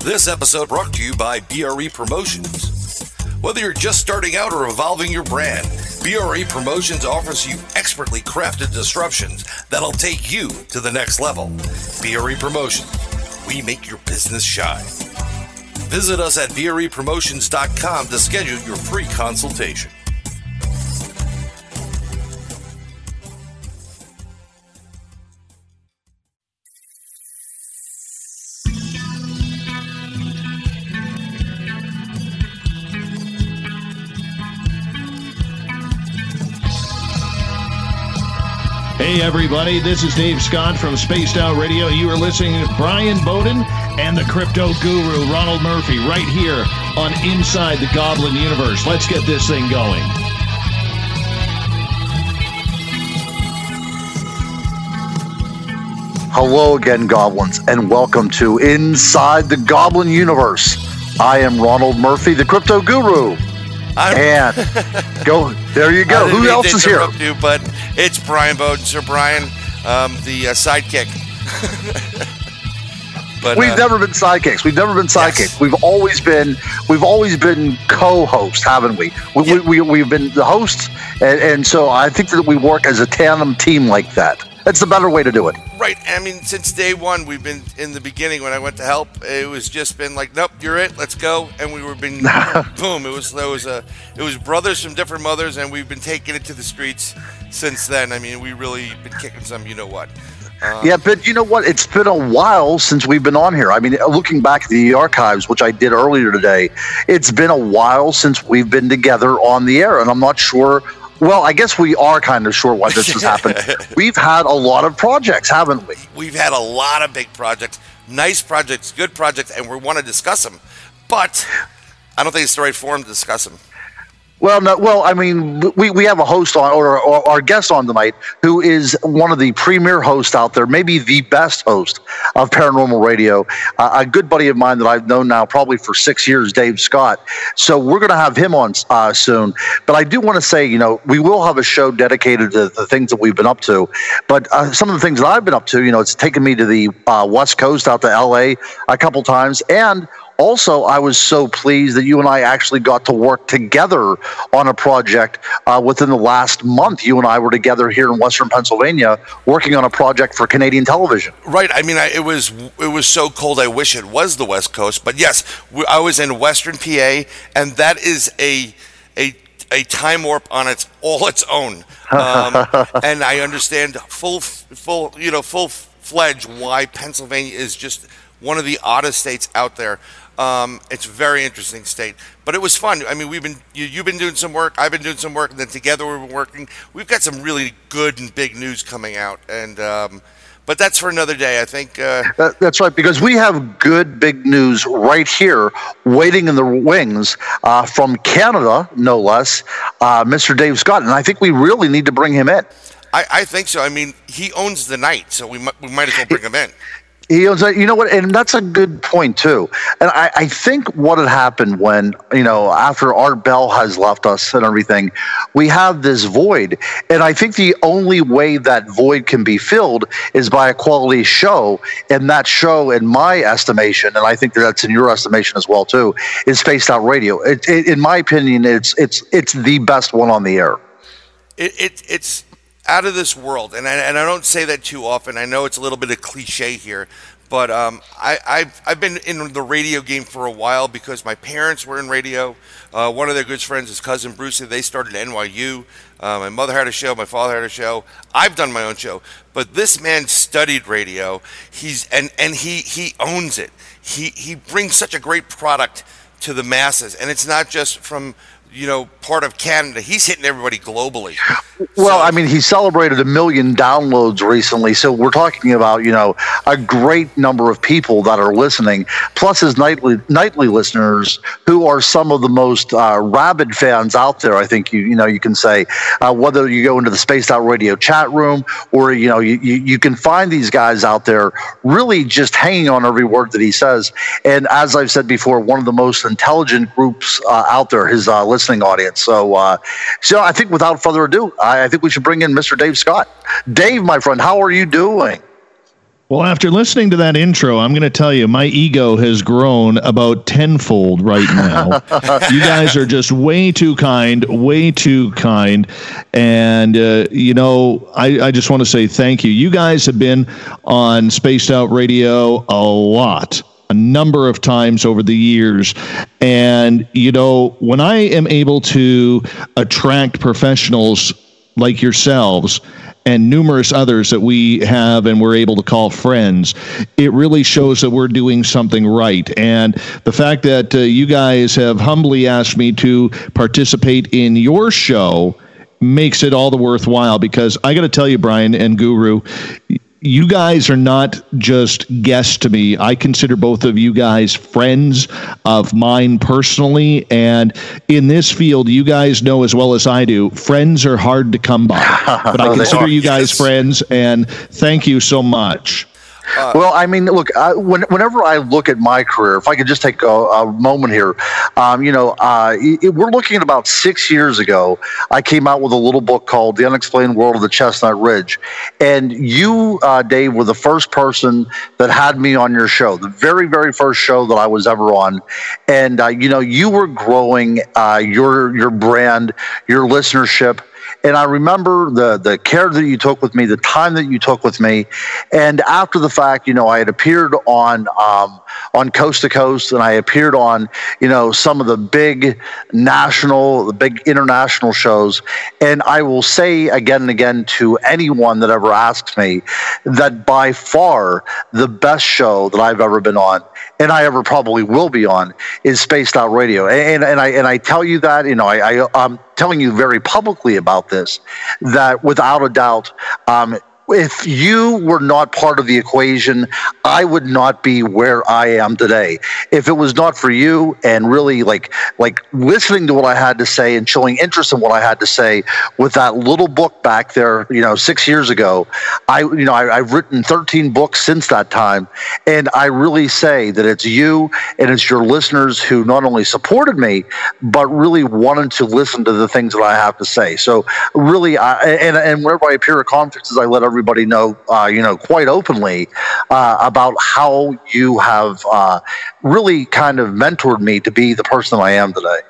This episode brought to you by BRE Promotions. Whether you're just starting out or evolving your brand, BRE Promotions offers you expertly crafted disruptions that'll take you to the next level. BRE Promotions, we make your business shine. Visit us at BREPromotions.com to schedule your free consultation. Hey, everybody, this is Dave Scott from Spaced Out Radio. You are listening to Brian Bowden and the crypto guru, Ronald Murphy, right here on Inside the Goblin Universe. Let's get this thing going. Hello again, goblins, and welcome to Inside the Goblin Universe. I am Ronald Murphy, the crypto guru. I'm, And go there you go. Who else is here? You, but it's Brian Bowden, Sir Brian, um, the uh, sidekick. but We've uh, never been sidekicks. We've never been sidekicks. Yes. We've always been we've always been co-hosts, haven't we? We, Yeah. we, we we've been the hosts, and, and so I think that we work as a tandem team like that. That's the better way to do it. right. I mean, since day one, we've been in the beginning when I went to help. It was just been like, nope, you're it. Let's go. And we were been boom. It was there was a it was brothers from different mothers, and we've been taking it to the streets since then. I mean, we really been kicking some. You know what? Uh, Yeah, but you know what? It's been a while since we've been on here. I mean, looking back at the archives, which I did earlier today, it's been a while since we've been together on the air, and I'm not sure. Well, I guess we are kind of sure why this has happened. We've had a lot of projects, haven't we? We've had a lot of big projects, nice projects, good projects, and we want to discuss them. But I don't think it's the right forum to discuss them. Well, no, well, I mean, we, we have a host on, or, or our guest on tonight, who is one of the premier hosts out there, maybe the best host of paranormal radio. Uh, a good buddy of mine that I've known now probably for six years, Dave Scott. So we're going to have him on uh, soon. But I do want to say, you know, we will have a show dedicated to the things that we've been up to. But uh, some of the things that I've been up to, you know, it's taken me to the uh, West Coast, out to LA a couple times, and also, I was so pleased that you and I actually got to work together on a project uh, within the last month. You and I were together here in Western Pennsylvania working on a project for Canadian television. Right. I mean, I, it was it was so cold. I wish it was the West Coast. But yes, we, I was in Western PA, and that is a a a time warp on its all its own. Um, and I understand full full you know full fledged why Pennsylvania is just one of the oddest states out there. Um, it's a very interesting state, but it was fun. I mean, we've been you, you've been doing some work, I've been doing some work, and then together we've been working. We've got some really good and big news coming out, and um, but that's for another day. I think. Uh, That, that's right, because we have good big news right here waiting in the wings uh, from Canada, no less, uh, Mr. Dave Scott. And I think we really need to bring him in. I, I think so. I mean, he owns the night, so we might, we might as well bring him in. He. You know what? And that's a good point too. And I, I think what had happened when you know after Art Bell has left us and everything, we have this void. And I think the only way that void can be filled is by a quality show. And that show, in my estimation, and I think that that's in your estimation as well too, is Spaced Out Radio. It, it, in my opinion, it's it's it's the best one on the air. it, it it's out of this world, and I, and I don't say that too often. I know it's a little bit of cliche here, but um, I, I've I've been in the radio game for a while because my parents were in radio. Uh, one of their good friends, his cousin Brucey, they started NYU. Uh, my mother had a show, my father had a show. I've done my own show, but this man studied radio. He's and and he he owns it. He he brings such a great product to the masses, and it's not just from you know part of Canada. He's hitting everybody globally. Well, So- I mean, he celebrated a million downloads recently, so we're talking about you know a great number of people that are listening, plus his nightly nightly listeners who are some of the most uh, rabid fans out there. I think you you know you can say uh, whether you go into the Spaced Out Radio chat room or you know you, you you can find these guys out there really just hanging on every word that he says. And as I've said before, one of the most intelligent groups uh, out there, his uh, listening audience. So, uh, so I think without further ado, I, I think we should bring in Mr. Dave Scott. Dave, my friend, how are you doing? Well, after listening to that intro, I'm going to tell you my ego has grown about tenfold right now. you guys are just way too kind, way too kind. And, uh, you know, I, I just want to say thank you. You guys have been on Spaced Out Radio a lot number of times over the years. And, you know, when I am able to attract professionals like yourselves and numerous others that we have and we're able to call friends, it really shows that we're doing something right. And the fact that uh, you guys have humbly asked me to participate in your show makes it all the worthwhile because I got to tell you, Brian and Guru, you guys are not just guests to me. I consider both of you guys friends of mine personally. And in this field, you guys know as well as I do, friends are hard to come by. But I consider you guys friends, and thank you so much. Uh, well, I mean, look, I, when, whenever I look at my career, if I could just take a, a moment here, um, you know, uh, it, we're looking at about six years ago. I came out with a little book called The Unexplained World of the Chestnut Ridge. And you, uh, Dave, were the first person that had me on your show, the very, very first show that I was ever on. And, uh, you know, you were growing uh, your, your brand, your listenership and I remember the the care that you took with me, the time that you took with me, and after the fact, you know, I had appeared on um, on Coast to Coast, and I appeared on you know some of the big national, the big international shows, and I will say again and again to anyone that ever asks me that by far the best show that I've ever been on and I ever probably will be on is Spaced Out Radio. And, and I and I tell you that, you know, I, I I'm telling you very publicly about this, that without a doubt, um, if you were not part of the equation, I would not be where I am today. If it was not for you and really like like listening to what I had to say and showing interest in what I had to say with that little book back there, you know, six years ago, I you know I, I've written 13 books since that time, and I really say that it's you and it's your listeners who not only supported me but really wanted to listen to the things that I have to say. So really, I, and and whenever I appear at conferences, I let everybody know, uh, you know, quite openly uh, about how you have uh, really kind of mentored me to be the person I am today.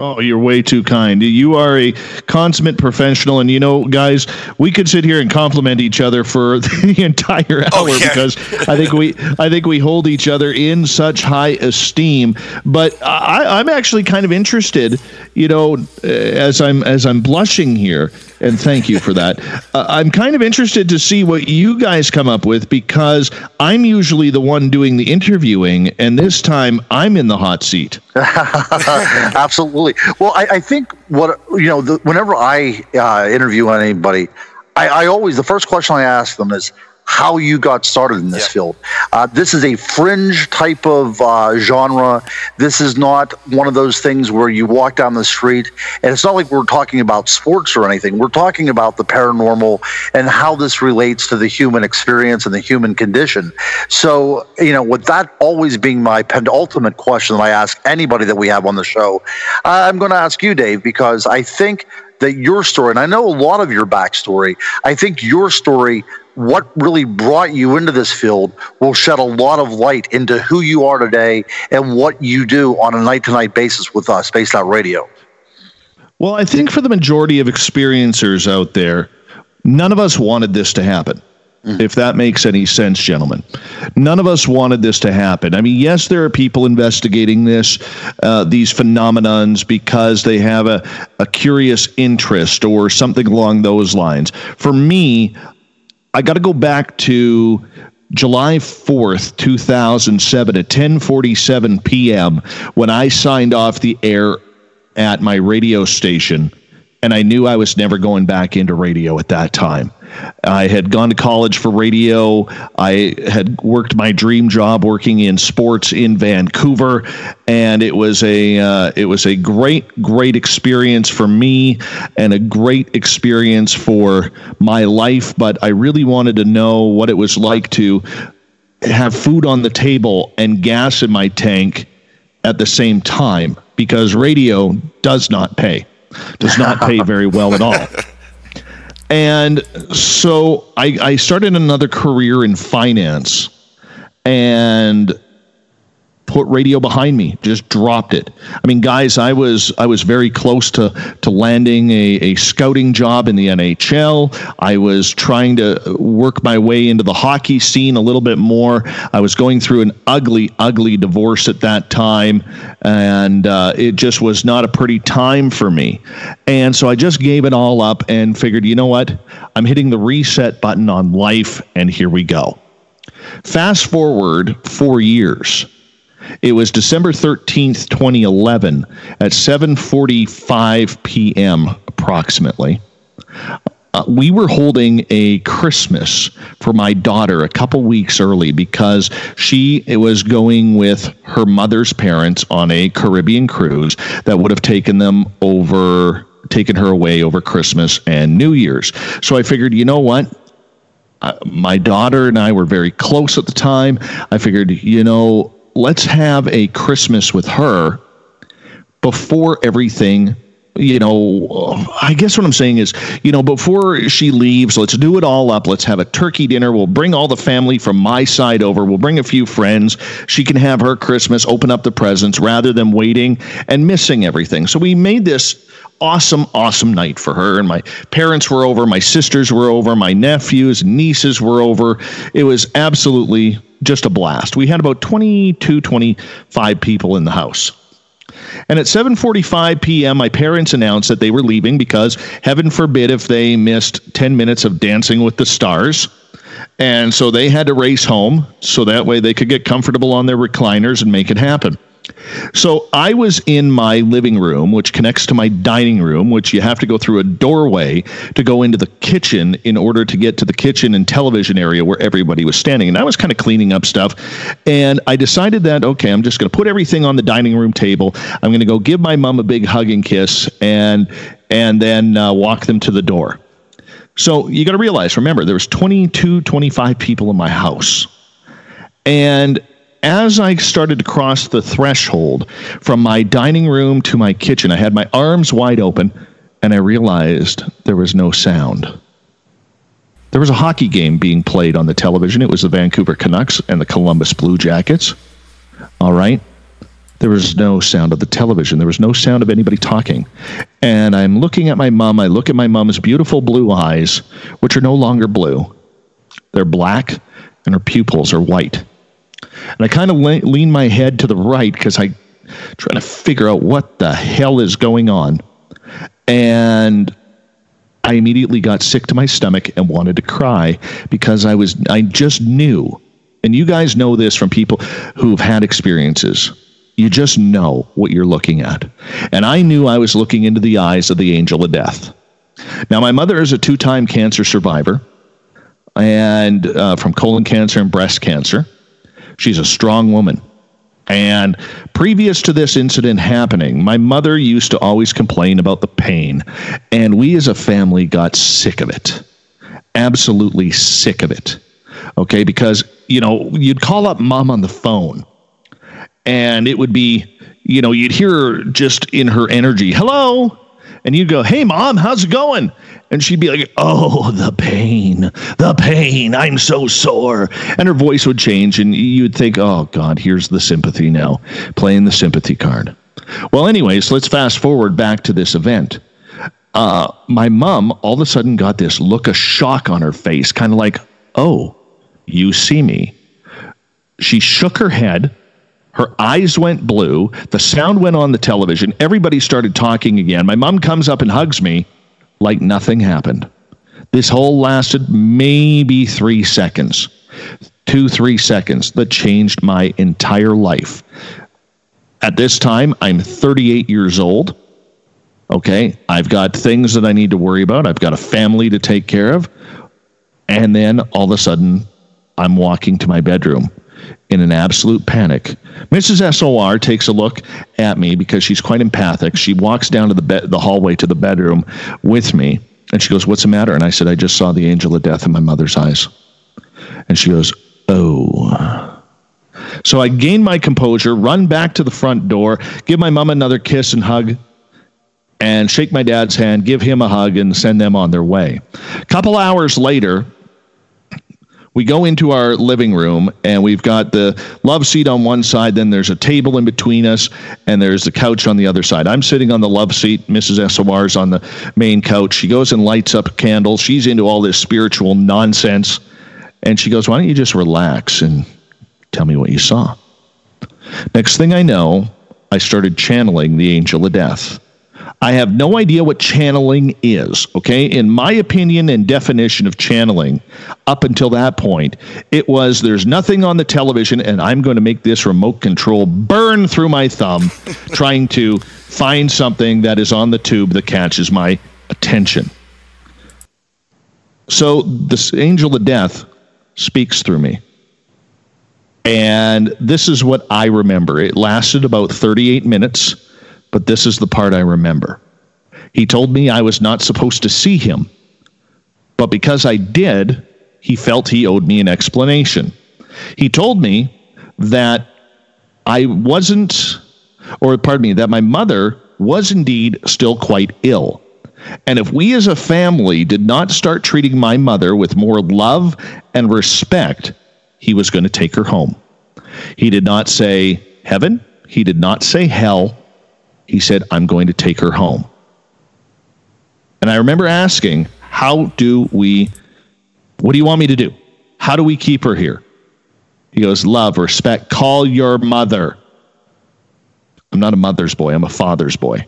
Oh, you're way too kind. You are a consummate professional, and you know, guys, we could sit here and compliment each other for the entire oh, hour oh, yeah. because I think we, I think we hold each other in such high esteem. But I, I'm actually kind of interested, you know, as I'm as I'm blushing here and thank you for that. Uh, I'm kind of interested to see what you guys come up with because I'm usually the one doing the interviewing, and this time I'm in the hot seat. Absolutely. Well, I, I, think what you know, the, whenever I uh, interview anybody, I, I always the first question I ask them is, how you got started in this field. Uh, this is a fringe type of uh, genre. This is not one of those things where you walk down the street and it's not like we're talking about sports or anything. We're talking about the paranormal and how this relates to the human experience and the human condition. So, you know, with that always being my penultimate question that I ask anybody that we have on the show, I'm going to ask you, Dave, because I think that your story, and I know a lot of your backstory, I think your story what really brought you into this field will shed a lot of light into who you are today and what you do on a night to night basis with us, Spaced Out Radio. Well, I think for the majority of experiencers out there, none of us wanted this to happen. Mm. If that makes any sense, gentlemen. None of us wanted this to happen. I mean, yes, there are people investigating this, uh, these phenomenons, because they have a, a curious interest or something along those lines. For me, I got to go back to July 4th, 2007 at 10:47 p.m. when I signed off the air at my radio station and I knew I was never going back into radio at that time. I had gone to college for radio. I had worked my dream job working in sports in Vancouver, and it was a uh, it was a great great experience for me and a great experience for my life. But I really wanted to know what it was like to have food on the table and gas in my tank at the same time because radio does not pay does not pay very well at all. And so I, I started another career in finance. And put radio behind me, just dropped it. I mean, guys, I was I was very close to to landing a, a scouting job in the NHL. I was trying to work my way into the hockey scene a little bit more. I was going through an ugly, ugly divorce at that time, and uh, it just was not a pretty time for me. And so I just gave it all up and figured, you know what? I'm hitting the reset button on life, and here we go. Fast forward four years it was December 13th, 2011 at 7:45 p.m. approximately. Uh, we were holding a Christmas for my daughter a couple weeks early because she was going with her mother's parents on a Caribbean cruise that would have taken them over, taken her away over Christmas and New Year's. So I figured, you know what? Uh, my daughter and I were very close at the time. I figured, you know, let's have a Christmas with her before everything you know, I guess what I'm saying is, you know, before she leaves, let's do it all up. Let's have a turkey dinner. We'll bring all the family from my side over. We'll bring a few friends. She can have her Christmas, open up the presents rather than waiting and missing everything. So we made this awesome, awesome night for her. And my parents were over, my sisters were over, my nephews, nieces were over. It was absolutely just a blast. We had about 22, 25 people in the house. And at 7:45 p.m., my parents announced that they were leaving because heaven forbid if they missed 10 minutes of Dancing with the Stars. And so they had to race home so that way they could get comfortable on their recliners and make it happen. So I was in my living room, which connects to my dining room, which you have to go through a doorway to go into the kitchen in order to get to the kitchen and television area where everybody was standing. And I was kind of cleaning up stuff. And I decided that, okay, I'm just going to put everything on the dining room table. I'm going to go give my mom a big hug and kiss and, and then uh, walk them to the door. So you got to realize, remember, there was 22, 25 people in my house. And as I started to cross the threshold from my dining room to my kitchen, I had my arms wide open and I realized there was no sound. There was a hockey game being played on the television. It was the Vancouver Canucks and the Columbus Blue Jackets. All right. There was no sound of the television. There was no sound of anybody talking. And I'm looking at my mom. I look at my mom's beautiful blue eyes, which are no longer blue. They're black, and her pupils are white. And I kind of le- lean my head to the right because I trying to figure out what the hell is going on. And I immediately got sick to my stomach and wanted to cry because I was I just knew. And you guys know this from people who've had experiences. You just know what you're looking at. And I knew I was looking into the eyes of the angel of death. Now, my mother is a two time cancer survivor and uh, from colon cancer and breast cancer. She's a strong woman. And previous to this incident happening, my mother used to always complain about the pain. And we as a family got sick of it. Absolutely sick of it. Okay. Because, you know, you'd call up mom on the phone and it would be, you know, you'd hear her just in her energy, hello. And you'd go, hey, mom, how's it going? And she'd be like, Oh, the pain, the pain. I'm so sore. And her voice would change, and you'd think, Oh, God, here's the sympathy now, playing the sympathy card. Well, anyways, let's fast forward back to this event. Uh, my mom all of a sudden got this look of shock on her face, kind of like, Oh, you see me. She shook her head. Her eyes went blue. The sound went on the television. Everybody started talking again. My mom comes up and hugs me like nothing happened. This whole lasted maybe three seconds, two, three seconds that changed my entire life. At this time, I'm 38 years old. Okay. I've got things that I need to worry about. I've got a family to take care of. And then all of a sudden, I'm walking to my bedroom in an absolute panic. Mrs. SOR takes a look at me because she's quite empathic. She walks down to the bed, the hallway to the bedroom with me, and she goes, "What's the matter?" And I said, "I just saw the angel of death in my mother's eyes." And she goes, "Oh." So I gain my composure, run back to the front door, give my mom another kiss and hug, and shake my dad's hand, give him a hug, and send them on their way. A couple hours later, we go into our living room and we've got the love seat on one side then there's a table in between us and there's the couch on the other side. I'm sitting on the love seat. Mrs SOR's on the main couch. She goes and lights up a candle she's into all this spiritual nonsense. And she goes why don't you just relax and tell me what you saw? Next thing i know i started channeling the angel of death I have no idea what channeling is. Okay. In my opinion and definition of channeling, up until that point, it was there's nothing on the television, and I'm going to make this remote control burn through my thumb trying to find something that is on the tube that catches my attention. So this angel of death speaks through me. And this is what I remember. It lasted about 38 minutes but this is the part I remember. He told me I was not supposed to see him, but because I did, he felt he owed me an explanation. He told me that I wasn't, or pardon me, that my mother was indeed still quite ill. And if we as a family did not start treating my mother with more love and respect, he was going to take her home. He did not say heaven, he did not say hell, he said, I'm going to take her home. And I remember asking, How do we, what do you want me to do? How do we keep her here? He goes, Love, respect, call your mother. I'm not a mother's boy, I'm a father's boy.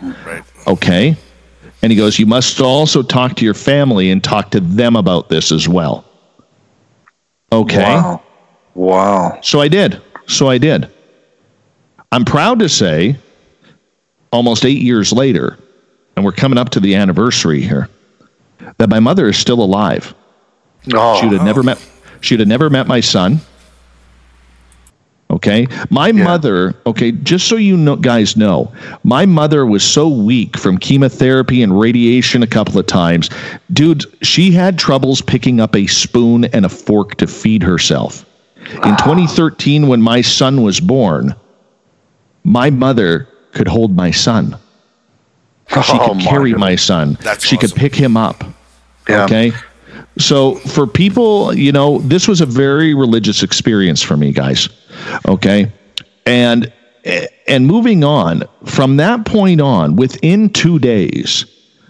Right. Okay. And he goes, You must also talk to your family and talk to them about this as well. Okay. Wow. Wow. So I did. So I did. I'm proud to say almost eight years later, and we're coming up to the anniversary here, that my mother is still alive. Oh. She'd have never met. She'd have never met my son. Okay, my yeah. mother. Okay, just so you know, guys know, my mother was so weak from chemotherapy and radiation a couple of times, dude. She had troubles picking up a spoon and a fork to feed herself. Wow. In 2013, when my son was born, my mother could hold my son. She oh, could carry my, my son. That's she awesome. could pick him up. Yeah. Okay. So for people, you know, this was a very religious experience for me, guys. Okay. And and moving on from that point on, within two days,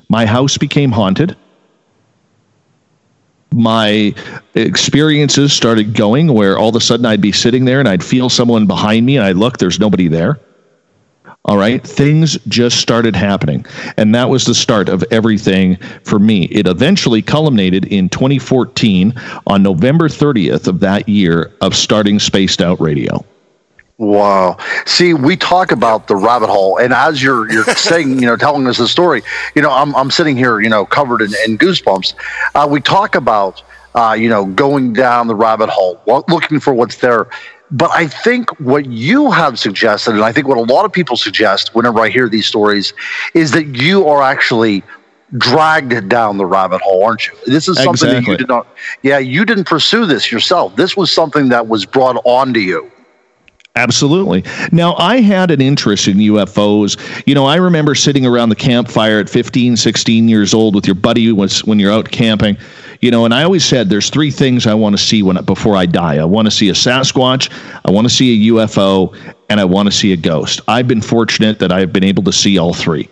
my house became haunted. My experiences started going where all of a sudden I'd be sitting there and I'd feel someone behind me and I'd look, there's nobody there. All right. Things just started happening. And that was the start of everything for me. It eventually culminated in 2014 on November 30th of that year of starting Spaced Out Radio. Wow. See, we talk about the rabbit hole, and as you're you're saying, you know, telling us the story, you know, I'm I'm sitting here, you know, covered in, in goosebumps. Uh, we talk about, uh, you know, going down the rabbit hole, looking for what's there. But I think what you have suggested, and I think what a lot of people suggest whenever I hear these stories, is that you are actually dragged down the rabbit hole, aren't you? This is something exactly. that you did not, yeah, you didn't pursue this yourself. This was something that was brought onto you. Absolutely. Now, I had an interest in UFOs. You know, I remember sitting around the campfire at 15, 16 years old with your buddy when you're out camping you know, and I always said there's three things I want to see when before I die. I want to see a Sasquatch, I want to see a UFO, and I want to see a ghost. I've been fortunate that I've been able to see all three.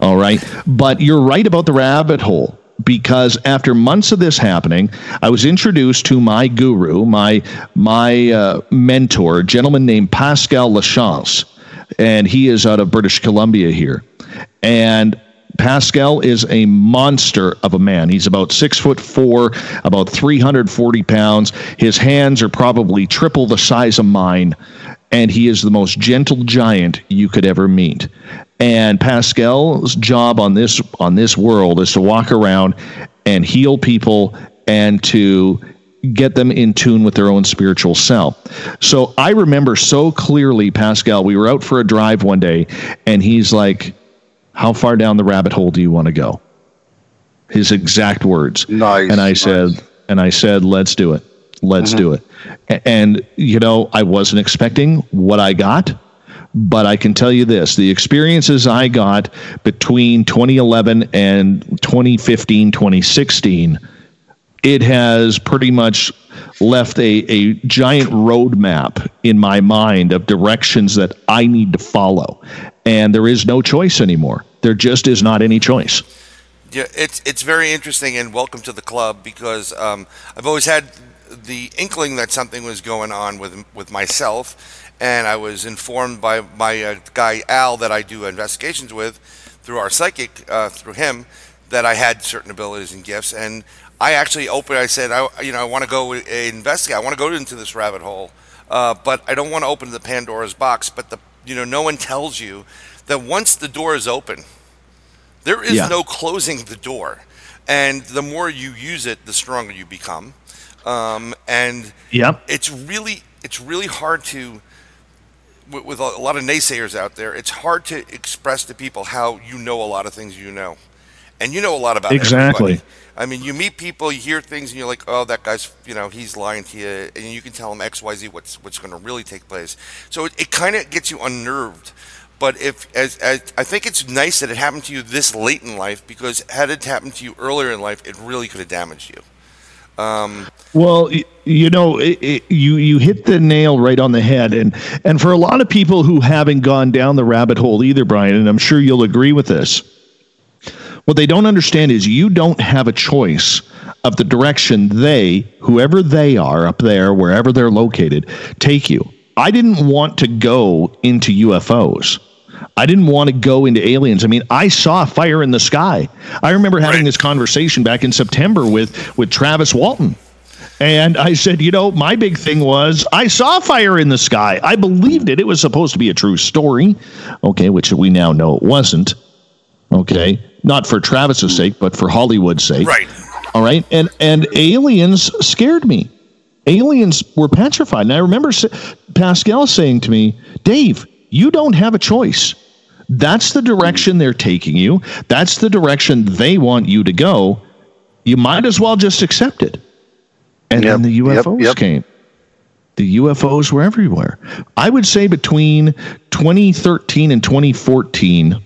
All right, but you're right about the rabbit hole because after months of this happening, I was introduced to my guru, my my uh, mentor, a gentleman named Pascal Lachance, and he is out of British Columbia here, and Pascal is a monster of a man. He's about six foot four, about 340 pounds. His hands are probably triple the size of mine, and he is the most gentle giant you could ever meet. And Pascal's job on this on this world is to walk around and heal people and to get them in tune with their own spiritual self. So I remember so clearly, Pascal, we were out for a drive one day, and he's like, how far down the rabbit hole do you want to go? His exact words. Nice. And I nice. said, and I said, let's do it. Let's mm-hmm. do it. And, you know, I wasn't expecting what I got, But I can tell you this the experiences I got between 2011 and 2015, 2016, it has pretty much left a, a giant roadmap in my mind of directions that I need to follow. And there is no choice anymore. There just is not any choice. Yeah, it's it's very interesting, and welcome to the club because um, I've always had the inkling that something was going on with with myself, and I was informed by my uh, guy Al that I do investigations with through our psychic uh, through him that I had certain abilities and gifts, and I actually opened. I said, I you know I want to go investigate. I want to go into this rabbit hole, uh, but I don't want to open the Pandora's box. But the you know no one tells you that once the door is open there is yeah. no closing the door. And the more you use it, the stronger you become. Um, and yep. it's really it's really hard to with, with, a lot of naysayers out there. It's hard to express to people how you know a lot of things you know, and you know a lot about exactly. Everybody. I mean, you meet people, you hear things, and you're like, "Oh, that guy's, you know, he's lying to you," and you can tell him X, Y, Z, what's what's going to really take place. So it, it kind of gets you unnerved but if as, as, I think it's nice that it happened to you this late in life because had it happened to you earlier in life, it really could have damaged you. Um, well, you know, it, it, you you hit the nail right on the head, and and for a lot of people who haven't gone down the rabbit hole either, Brian, and I'm sure you'll agree with this. What they don't understand is you don't have a choice of the direction they, whoever they are up there, wherever they're located, take you. I didn't want to go into UFOs. I didn't want to go into aliens. I mean, I saw fire in the sky. I remember having this conversation back in September with with Travis Walton. And I said, you know, my big thing was I saw fire in the sky. I believed it. It was supposed to be a true story. Okay, which we now know it wasn't. Okay. Not for Travis's sake, but for Hollywood's sake. Right. All right. And and aliens scared me. Aliens were petrified. And I remember Pascal saying to me, Dave, you don't have a choice. That's the direction they're taking you. That's the direction they want you to go. You might as well just accept it. And yep, then the UFOs yep, yep. came. The UFOs were everywhere. I would say between 2013 and 2014,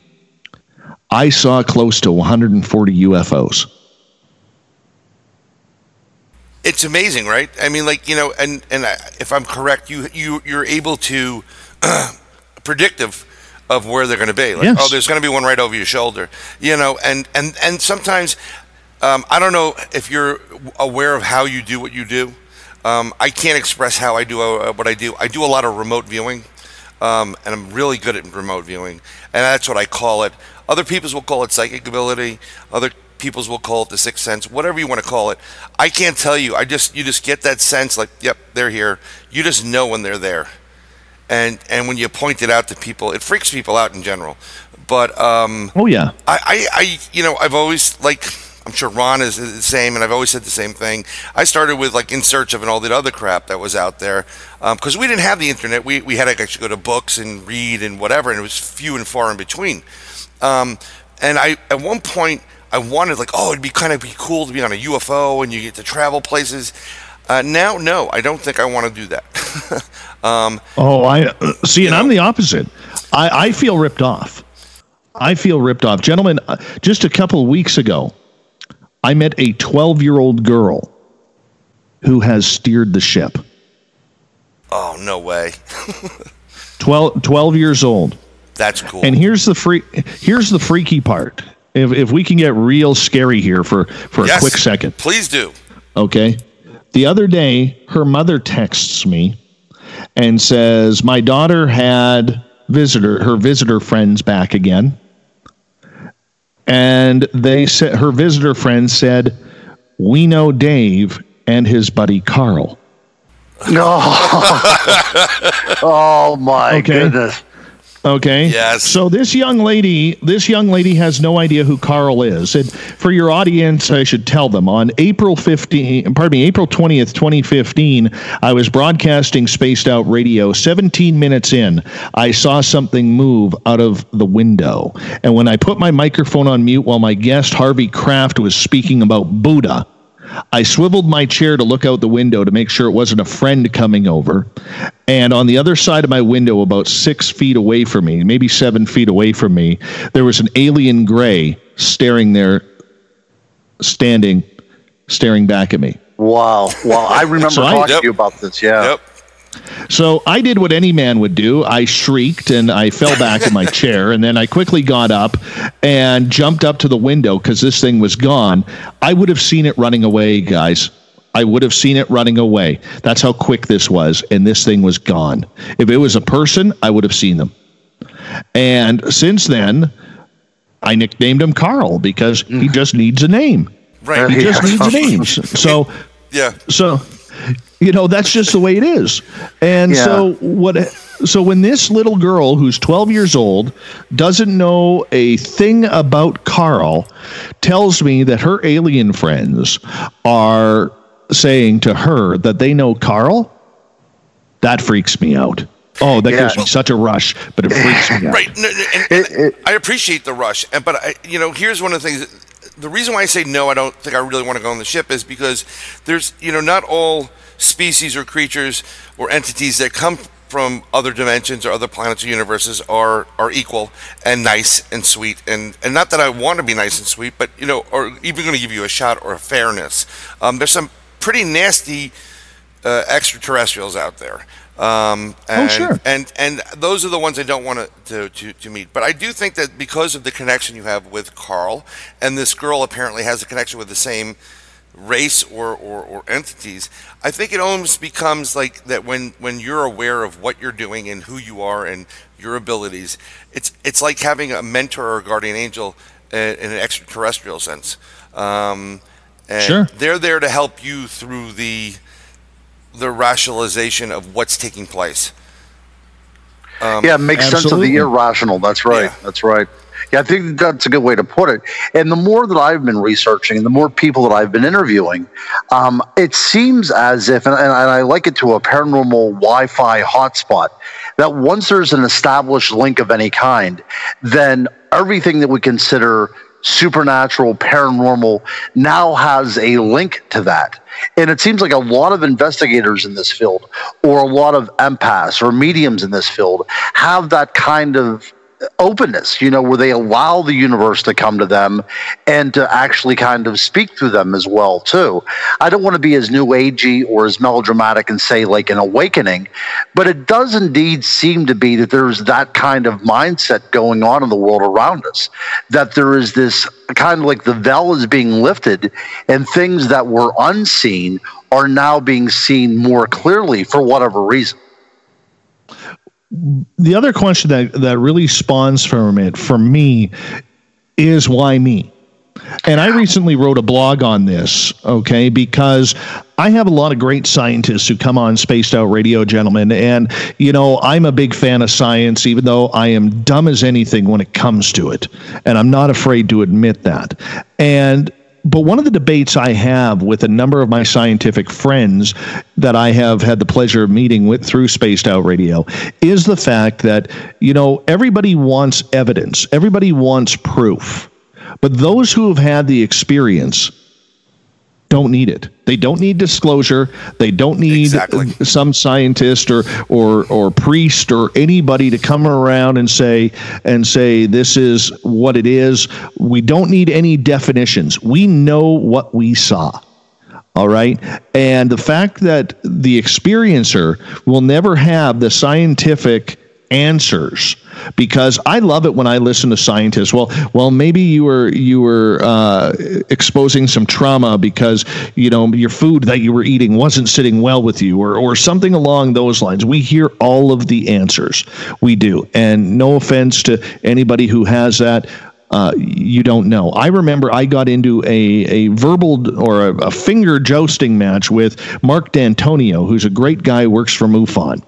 I saw close to 140 UFOs. It's amazing, right? I mean, like you know, and and if I'm correct, you you you're able to predictive of where they're going to be. Like, yes. oh, there's going to be one right over your shoulder, you know. And and and sometimes, um, I don't know if you're aware of how you do what you do. Um, I can't express how I do uh, what I do. I do a lot of remote viewing, um, and I'm really good at remote viewing, and that's what I call it. Other people's will call it psychic ability. Other people's will call it the sixth sense, whatever you want to call it. I can't tell you. I just you just get that sense, like, yep, they're here. You just know when they're there and and when you point it out to people, it freaks people out in general. But um, oh yeah, I, I, I you know I've always like I'm sure Ron is the same, and I've always said the same thing. I started with like in search of and all that other crap that was out there because um, we didn't have the internet. We we had to actually go to books and read and whatever, and it was few and far in between. Um, and I at one point I wanted like oh it'd be kind of be cool to be on a UFO and you get to travel places. Uh, now, no, I don't think I want to do that. um, oh, I see, and know, I'm the opposite. I, I feel ripped off. I feel ripped off, gentlemen. Uh, just a couple of weeks ago, I met a 12 year old girl who has steered the ship. Oh no way! 12, 12 years old. That's cool. And here's the free. Here's the freaky part. If if we can get real scary here for for yes, a quick second, please do. Okay. The other day, her mother texts me and says, My daughter had visitor, her visitor friends back again. And they said, her visitor friend said, We know Dave and his buddy Carl. No. oh my okay. goodness. Okay. Yes. So this young lady, this young lady has no idea who Carl is. And for your audience, I should tell them on April 15, pardon me, April 20th, 2015, I was broadcasting Spaced Out Radio. 17 minutes in, I saw something move out of the window. And when I put my microphone on mute while my guest Harvey Kraft was speaking about Buddha, I swiveled my chair to look out the window to make sure it wasn't a friend coming over. And on the other side of my window, about six feet away from me, maybe seven feet away from me, there was an alien gray staring there, standing, staring back at me. Wow. Wow. I remember So I- talking Yep. to you about this. Yeah. Yep. So I did what any man would do. I shrieked and I fell back in my chair, and then I quickly got up and jumped up to the window because this thing was gone. I would have seen it running away, guys. I would have seen it running away. That's how quick this was, and this thing was gone. If it was a person, I would have seen them. And since then, I nicknamed him Carl because he mm. just needs a name. Right. He just Yeah. needs a name. So Yeah. so you know that's just the way it is and Yeah. so what so when this little girl who's 12 years old doesn't know a thing about carl tells me that her alien friends are saying to her that they know carl that freaks me out oh that Yeah. gives me such a rush but it freaks me out Right. No, no, and, It- it- I appreciate the rush, but I, you know, here's one of the things. The reason why I say no, I don't think I really want to go on the ship is because there's, you know, not all species or creatures or entities that come from other dimensions or other planets or universes are are equal and nice and sweet and and not that I want to be nice and sweet, but you know, or even going to give you a shot or a fairness. Um, there's some pretty nasty uh, extraterrestrials out there. Um, and, sure. and and those are the ones I don't want to, to to meet. But I do think that because of the connection you have with Carl, and this girl apparently has a connection with the same race or, or, or entities, I think it almost becomes like that when, when you're aware of what you're doing and who you are and your abilities, it's it's like having a mentor or a guardian angel in an extraterrestrial sense. Um, and Sure. they're there to help you through the the rationalization of what's taking place. yeah, it makes sense of the irrational. That's right. Yeah. That's right. Yeah, I think that's a good way to put it. And the more that I've been researching, and the more people that I've been interviewing, um, it seems as if, and, and I like it to a paranormal Wi-Fi hotspot, that once there's an established link of any kind, then everything that we consider supernatural, paranormal, now has a link to that. And it seems like a lot of investigators in this field, or a lot of empaths or mediums in this field, have that kind of openness, you know, where they allow the universe to come to them and to actually kind of speak through them as well, too. I don't want to be as new agey or as melodramatic and say like an awakening, but it does indeed seem to be that there's that kind of mindset going on in the world around us. That there is this kind of like the veil is being lifted and things that were unseen are now being seen more clearly for whatever reason. The other question that that really spawns from it for me is why me and I recently wrote a blog on this, okay, because I have a lot of great scientists who come on Spaced Out Radio, gentlemen. And, you know, I'm a big fan of science, even though I am dumb as anything when it comes to it. And I'm not afraid to admit that. And but one of the debates I have with a number of my scientific friends that I have had the pleasure of meeting with through Spaced Out Radio is the fact that, you know, everybody wants evidence, everybody wants proof. But those who have had the experience don't need it. They don't need disclosure. They don't need Exactly. some scientist or or or priest or anybody to come around and say and say this is what it is. We don't need any definitions. We know what we saw. All right. And the fact that the experiencer will never have the scientific answers because I love it when I listen to scientists. Well, well, maybe you were you were uh, exposing some trauma because you know your food that you were eating wasn't sitting well with you, or or something along those lines. We hear all of the answers. We do, and no offense to anybody who has that. Uh, you don't know. I remember I got into a, a verbal or a, a finger jousting match with Marc D'Antonio, who's a great guy, works for MUFON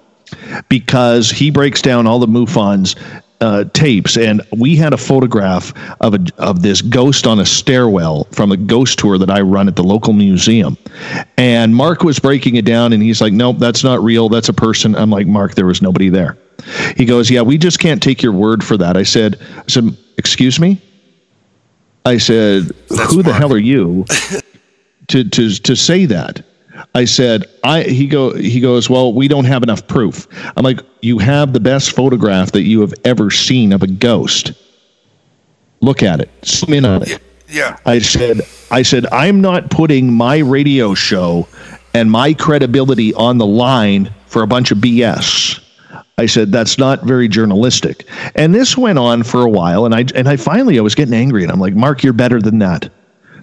because he breaks down all the MUFON's uh, tapes, and we had a photograph of a, of this ghost on a stairwell from a ghost tour that I run at the local museum. And Marc was breaking it down, and he's like, "Nope, that's not real. That's a person." I'm like, "Marc, there was nobody there." He goes, "Yeah, we just can't take your word for that." I said, "I said, excuse me." I said, That's "Who the hell are you?" to to to say that. I said, I he go he goes, Well, we don't have enough proof. I'm like, You have the best photograph that you have ever seen of a ghost. Look at it. Zoom in on it. Yeah. I said, I said, I'm not putting my radio show and my credibility on the line for a bunch of BS. I said that's not very journalistic. And this went on for a while and I and I finally I was getting angry and I'm like, "Marc, you're better than that.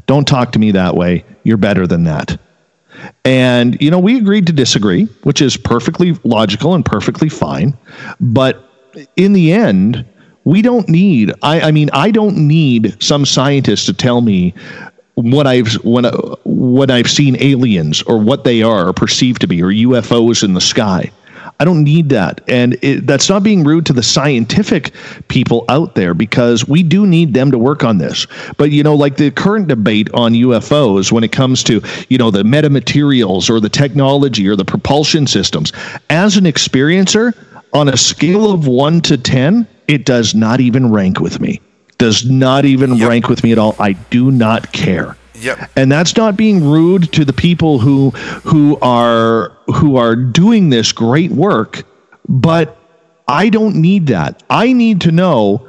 Don't talk to me that way. You're better than that." And you know, we agreed to disagree, which is perfectly logical and perfectly fine. But in the end, we don't need I, I mean, I don't need some scientist to tell me what I've when what I've seen aliens or what they are perceived to be or UFOs in the sky. I don't need that. And it, that's not being rude to the scientific people out there because we do need them to work on this. But, you know, like the current debate on UFOs when it comes to, you know, the metamaterials or the technology or the propulsion systems, as an experiencer, on a scale of one to 10, it does not even rank with me. Does not even yep. rank with me at all. I do not care. Yep. And that's not being rude to the people who who are who are doing this great work, but I don't need that. I need to know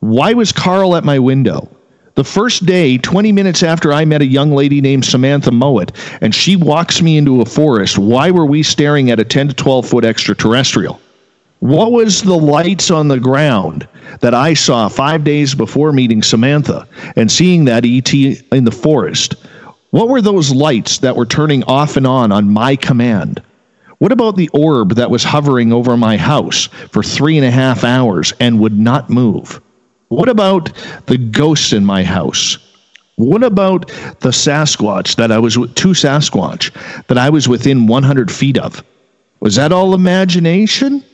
why was Carl at my window? The first day, 20 minutes after I met a young lady named Samantha Mowat, and she walks me into a forest, why were we staring at a 10 to 12 foot extraterrestrial? What was the lights on the ground that I saw five days before meeting Samantha and seeing that ET in the forest? What were those lights that were turning off and on on my command? What about the orb that was hovering over my house for three and a half hours and would not move? What about the ghosts in my house? What about the Sasquatch that I was with, two Sasquatch that I was within 100 feet of? Was that all imagination?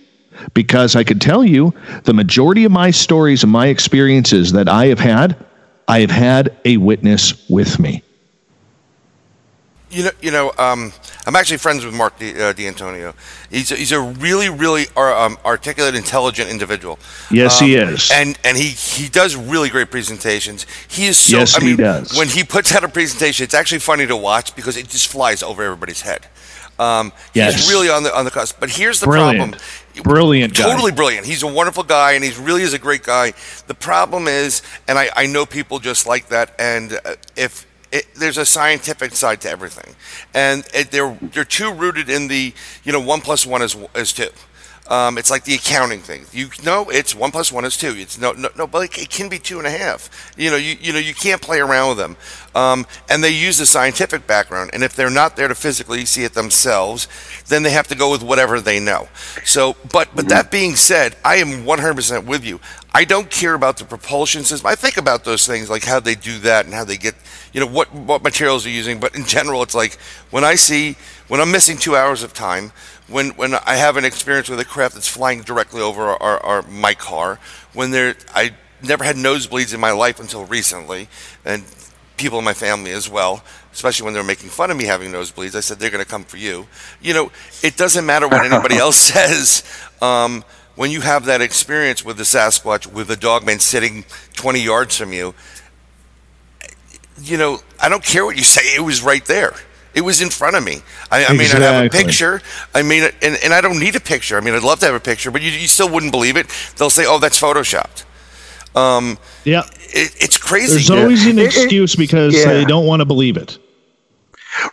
Because I can tell you the majority of my stories and my experiences that I have had, I have had a witness with me. You know, you know, um, I'm actually friends with Marc D, uh, D'Antonio. He's a, he's a really, really um, articulate, intelligent individual. Yes, um, he is, and and he he does really great presentations. He is so. Yes, I mean, he does. When he puts out a presentation, it's actually funny to watch because it just flies over everybody's head. Um, yes. He's really on the on the cusp. But here's the brilliant. problem. Brilliant guy. Totally brilliant. He's a wonderful guy, and he really is a great guy. The problem is, and I, I know people just like that, and uh, if it, there's a scientific side to everything, and it, they're they're too rooted in the you know one plus one is is two. Um, it's like the accounting thing. You know, it's one plus one is two. It's no, no, no, but it can be two and a half. You know, you, you know, you can't play around with them. Um, and they use the scientific background. And if they're not there to physically see it themselves, then they have to go with whatever they know. So, but but that being said, I am 100% with you. I don't care about the propulsion system. I think about those things, like how they do that and how they get, you know, what what materials they're using. But in general, it's like when I see when I'm missing two hours of time when when I have an experience with a craft that's flying directly over our, our, our, my car, when there I never had nosebleeds in my life until recently, and people in my family as well, especially when they're making fun of me having nosebleeds. I said they're going to come for you. You know, it doesn't matter what anybody else says. Um, when you have that experience with the Sasquatch, with the dogman sitting 20 yards from you, you know, I don't care what you say. It was right there. It was in front of me. I, I mean, exactly. I have a picture. I mean, and, and I don't need a picture. I mean, I'd love to have a picture, but you, you still wouldn't believe it. They'll say, "Oh, that's photoshopped." Um, yeah, it, it's crazy. There's always an excuse because yeah. they don't want to believe it.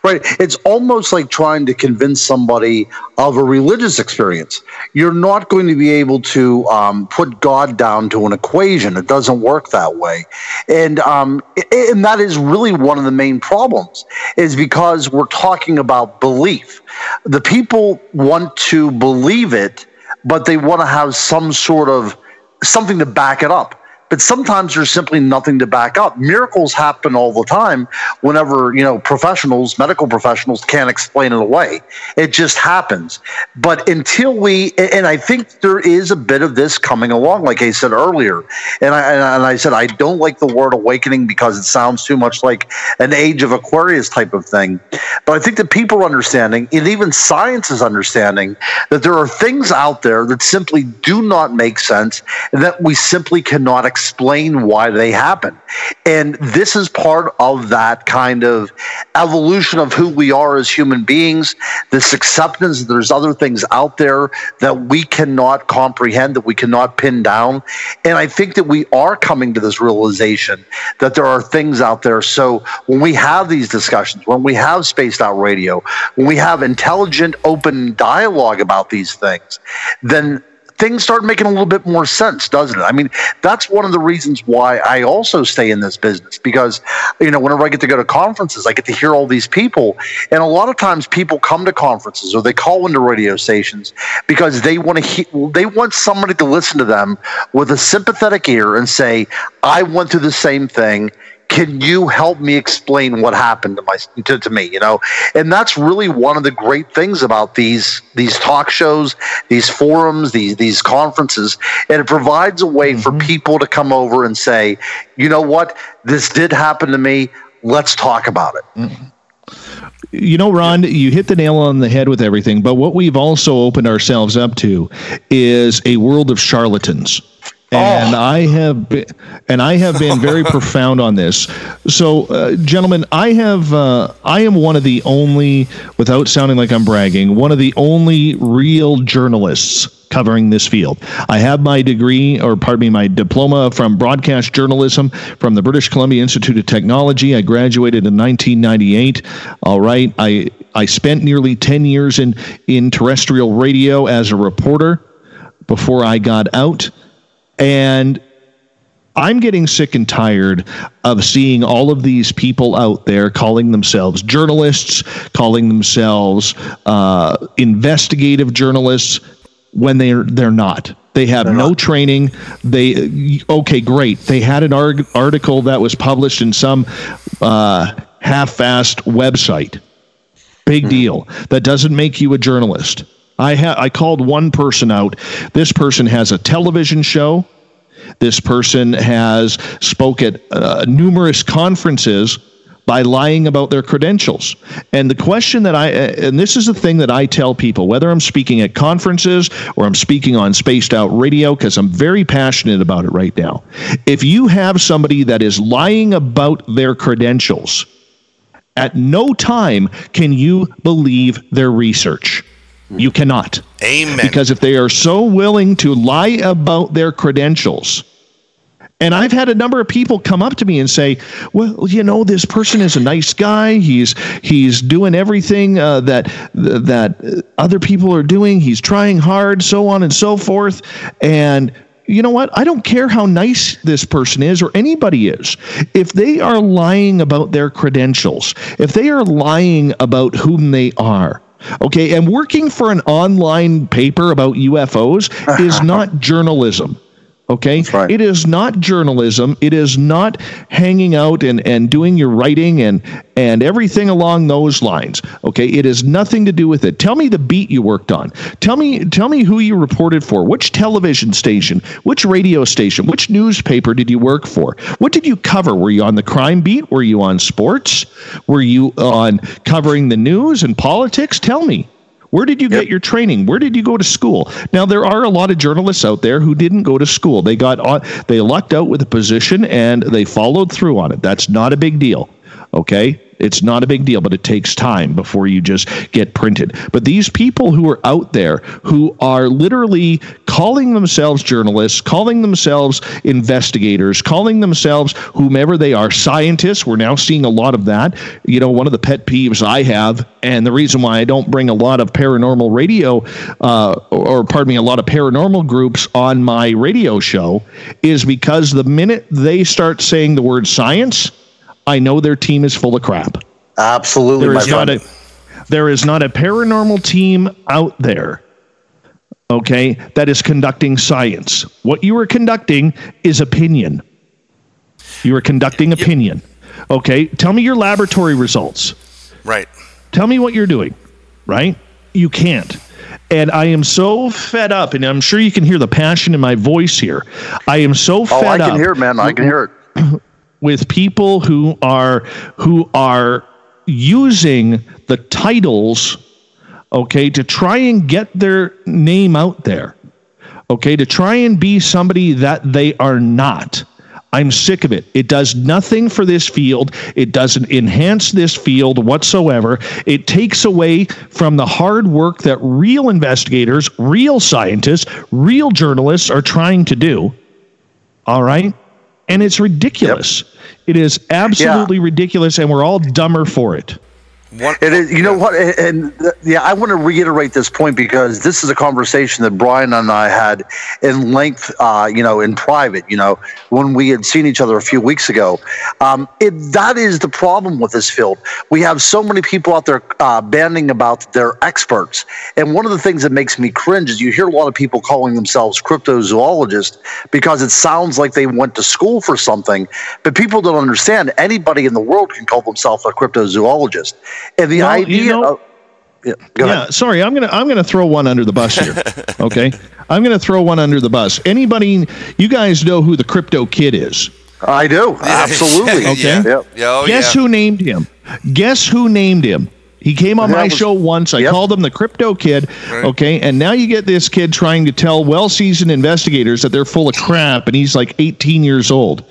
Right. It's almost like trying to convince somebody of a religious experience. You're not going to be able to um, put God down to an equation. It doesn't work that way. And um, and that is really one of the main problems is because we're talking about belief. The people want to believe it, but they want to have some sort of something to back it up but sometimes there's simply nothing to back up. Miracles happen all the time whenever, you know, professionals, medical professionals can't explain it away. It just happens. But until we, and I think there is a bit of this coming along, like I said earlier. And I, and I said, I don't like the word awakening because it sounds too much like an age of Aquarius type of thing. But I think that people are understanding, and even science is understanding, that there are things out there that simply do not make sense and that we simply cannot explain why they happen. And this is part of that kind of evolution of who we are as human beings, this acceptance that there's other things out there that we cannot comprehend, that we cannot pin down. And I think that we are coming to this realization that there are things out there. So when we have these discussions, when we have spaced out radio, when we have intelligent, open dialogue about these things, then things start making a little bit more sense, doesn't it? I mean, that's one of the reasons why I also stay in this business because, you know, whenever I get to go to conferences, I get to hear all these people. And a lot of times people come to conferences or they call into radio stations because they want to he- they want somebody to listen to them with a sympathetic ear and say, I went through the same thing can you help me explain what happened to my to, to, me you know? And that's really one of the great things about these these talk shows these forums these these conferences. And it provides a way mm-hmm. for people to come over and say you know what? This did happen to me. Let's talk about it. Mm-hmm. You know, Ron, you hit the nail on the head with everything, but what we've also opened ourselves up to is a world of charlatans and oh. I have been, and I have been very profound on this. So, uh, gentlemen, I have uh, I am one of the only, without sounding like I'm bragging, one of the only real journalists covering this field. I have my degree, or pardon me, my diploma from broadcast journalism from the British Columbia Institute of Technology. I graduated in 1998. All right, I I spent nearly 10 years in in terrestrial radio as a reporter before I got out. And I'm getting sick and tired of seeing all of these people out there calling themselves journalists, calling themselves uh, investigative journalists when they're they're not. They have they're no not. training. They okay, great. They had an arg- article that was published in some uh, half-assed website. Big hmm. deal. That doesn't make you a journalist. I ha- I called one person out. This person has a television show. This person has spoke at uh, numerous conferences by lying about their credentials. And the question that I, uh, and this is the thing that I tell people, whether I'm speaking at conferences or I'm speaking on spaced out radio, because I'm very passionate about it right now. If you have somebody that is lying about their credentials, at no time can you believe their research. You cannot. Amen. Because if they are so willing to lie about their credentials, and I've had a number of people come up to me and say, "Well, you know, this person is a nice guy. He's he's doing everything uh, that that other people are doing. He's trying hard, so on and so forth." And you know what? I don't care how nice this person is or anybody is. If they are lying about their credentials, if they are lying about whom they are, Okay. And working for an online paper about UFOs is not journalism. Okay. Right. It is not journalism. It is not hanging out and, and doing your writing and, and everything along those lines. Okay. It has nothing to do with it. Tell me the beat you worked on. Tell me, tell me who you reported for, which television station, which radio station, which newspaper did you work for? What did you cover? Were you on the crime beat? Were you on sports? Were you on covering the news and politics? Tell me. Where did you yep. get your training? Where did you go to school? Now there are a lot of journalists out there who didn't go to school. They got on, they lucked out with a position and they followed through on it. That's not a big deal. Okay? It's not a big deal, but it takes time before you just get printed. But these people who are out there who are literally calling themselves journalists, calling themselves investigators, calling themselves whomever they are, scientists, we're now seeing a lot of that. You know, one of the pet peeves I have, and the reason why I don't bring a lot of paranormal radio, uh, or pardon me, a lot of paranormal groups on my radio show, is because the minute they start saying the word science, I know their team is full of crap. Absolutely, there is not a there is not a paranormal team out there okay, that is conducting science. What you are conducting is opinion. You are conducting opinion. Okay, tell me your laboratory results. Right. Tell me what you're doing. Right? You can't. And I am so fed up, and I'm sure you can hear the passion in my voice here. I am so fed up. Oh, I can up hear it, man. I can hear it. with people who are who are using the titles okay to try and get their name out there okay, to try and be somebody that they are not. I'm sick of it. It does nothing for this field. It doesn't enhance this field whatsoever. It takes away from the hard work that real investigators, real scientists, real journalists are trying to do. All right? And it's ridiculous. Yep. It is absolutely yeah. ridiculous, and we're all dumber for it. One, it is, you know what? And, and yeah, I want to reiterate this point because this is a conversation that Brian and I had in length, uh, you know, in private, you know, when we had seen each other a few weeks ago. Um, it, that is the problem with this field. We have so many people out there uh, banding about their experts. And one of the things that makes me cringe is you hear a lot of people calling themselves cryptozoologists because it sounds like they went to school for something. But people don't understand anybody in the world can call themselves a cryptozoologist. And the well, idea you know, of yeah, yeah, sorry, I'm gonna I'm gonna throw one under the bus here. Okay, I'm gonna throw one under the bus. Anybody, you guys know who the crypto kid is? I do absolutely. okay, yeah. Oh, guess who named him? Guess who named him? He came on my was, show once. I yep. called him the crypto kid. Right. Okay. And now you get this kid trying to tell well seasoned investigators that they're full of crap and he's like 18 years old.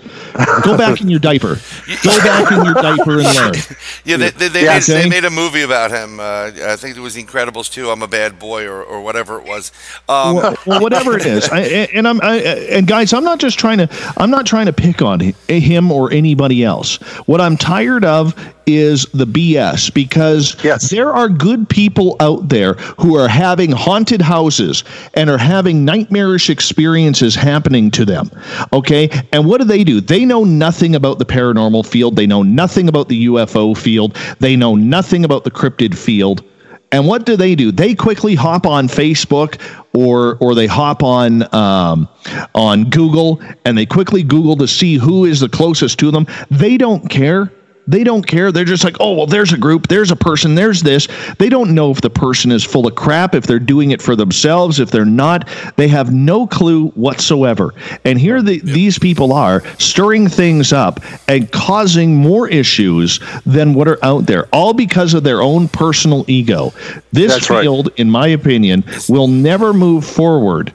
Go back in your diaper. Go back in your diaper and learn. Yeah, they, they, they, yeah, made, okay. they made, a movie about him. Uh, I think it was The Incredibles 2, I'm a Bad Boy, or, or whatever it was. Um, well, well, whatever it is. I, and I'm I, and guys, I'm not just trying to I'm not trying to pick on him or anybody else. What I'm tired of is the BS because yes. there are good people out there who are having haunted houses and are having nightmarish experiences happening to them. Okay. And what do they do? They know nothing about the paranormal field. They know nothing about the UFO field. They know nothing about the cryptid field. And what do they do? They quickly hop on Facebook or or they hop on um, on Google and they quickly Google to see who is the closest to them. They don't care they don't care. They're just like, oh, well, there's a group, there's a person, there's this. They don't know if the person is full of crap, if they're doing it for themselves, if they're not. They have no clue whatsoever. And here the, yep. these people are stirring things up and causing more issues than what are out there, all because of their own personal ego. This That's field, right. in my opinion, will never move forward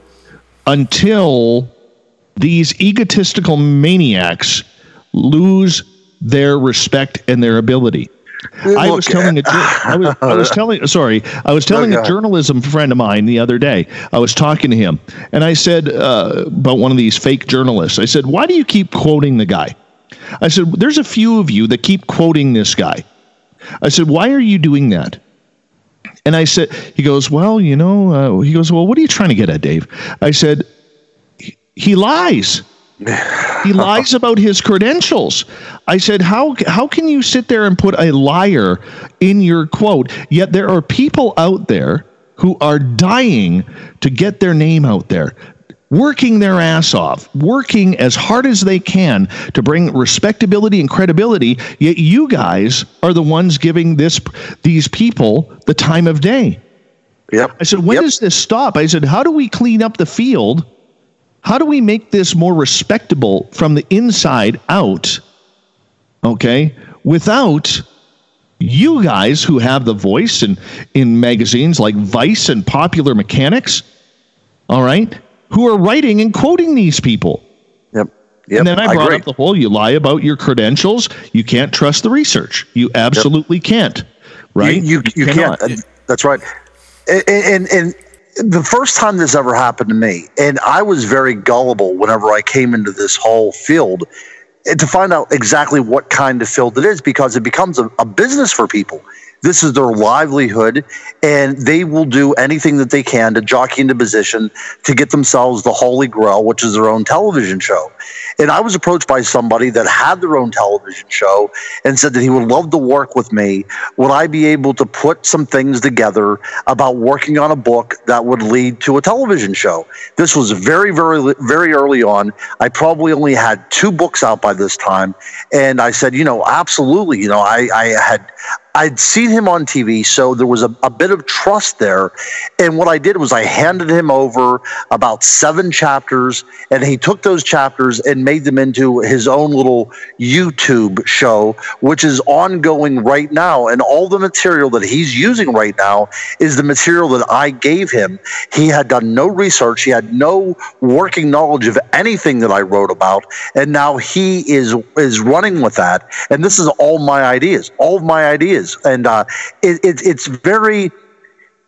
until these egotistical maniacs lose their respect and their ability. I was telling a I was, I was telling sorry I was telling a journalism friend of mine the other day. I was talking to him and I said uh, about one of these fake journalists. I said, "Why do you keep quoting the guy?" I said, "There's a few of you that keep quoting this guy." I said, "Why are you doing that?" And I said, he goes, "Well, you know," uh, he goes, "Well, what are you trying to get at, Dave?" I said, "He lies." he lies about his credentials. I said, how how can you sit there and put a liar in your quote? Yet there are people out there who are dying to get their name out there, working their ass off, working as hard as they can to bring respectability and credibility. Yet you guys are the ones giving this these people the time of day. Yep. I said, when yep. does this stop? I said, how do we clean up the field? How do we make this more respectable from the inside out? Okay, without you guys who have the voice in, in magazines like Vice and Popular Mechanics, all right, who are writing and quoting these people. Yep. Yep, and then I brought I up the whole you lie about your credentials, you can't trust the research. You absolutely yep. can't. Right? You, you, you, you can't. That's right. And, and, and the first time this ever happened to me, and I was very gullible whenever I came into this whole field eh, to find out exactly what kind of field it is because it becomes a, a business for people. This is their livelihood, and they will do anything that they can to jockey into position to get themselves the holy grail, which is their own television show. And I was approached by somebody that had their own television show and said that he would love to work with me. Would I be able to put some things together about working on a book that would lead to a television show? This was very, very, very early on. I probably only had two books out by this time. And I said, you know, absolutely. You know, I, I had I'd seen him on TV, so there was a, a bit of trust there. And what I did was I handed him over about seven chapters, and he took those chapters and made them into his own little YouTube show, which is ongoing right now. And all the material that he's using right now is the material that I gave him. He had done no research, he had no working knowledge of anything that I wrote about, and now he is is running with that. And this is all my ideas, all of my ideas, and uh, it, it, it's very.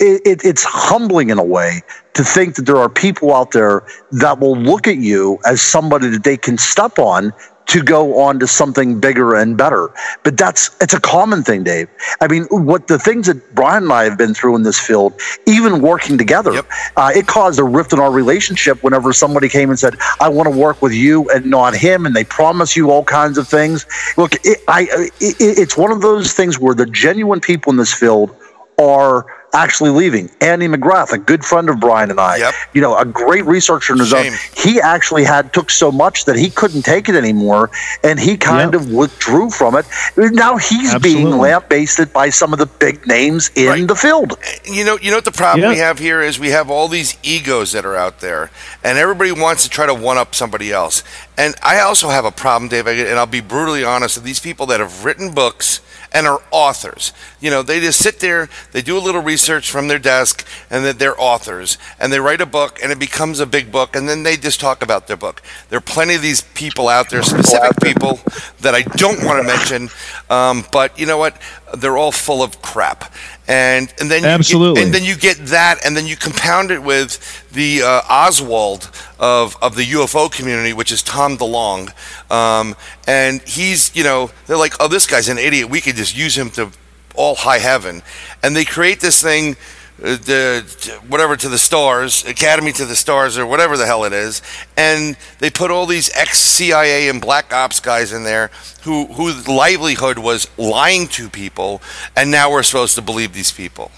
It, it's humbling in a way to think that there are people out there that will look at you as somebody that they can step on to go on to something bigger and better. But that's it's a common thing, Dave. I mean, what the things that Brian and I have been through in this field, even working together, yep. uh, it caused a rift in our relationship. Whenever somebody came and said, "I want to work with you and not him," and they promise you all kinds of things. Look, it, I it, it's one of those things where the genuine people in this field are actually leaving. Andy McGrath, a good friend of Brian and I, yep. you know, a great researcher in his Shame. own. He actually had took so much that he couldn't take it anymore, and he kind yep. of withdrew from it. Now he's Absolutely. being lambasted by some of the big names in right. the field. Eh, you know, you know what the problem we have here is we have all these egos that are out there, and everybody wants to try to one up somebody else. And I also have a problem, Dave, and I'll be brutally honest. With these people that have written books and are authors. You know, they just sit there, they do a little research from their desk, and they're authors, and they write a book, and it becomes a big book, and then they just talk about their book. There are plenty of these people out there, specific people that I don't want to mention, um, but you know what? They're all full of crap. And and then absolutely, get, and then you get that, and then you compound it with the uh, Oswald of of the UFO community, which is Tom DeLonge, um, and he's you know they're like, oh, this guy's an idiot. We could just use him to all high heaven, and they create this thing the whatever to the stars, Academy to the Stars, or whatever the hell it is, and they put all these ex CIA and Black Ops guys in there who whose livelihood was lying to people, and now we're supposed to believe these people.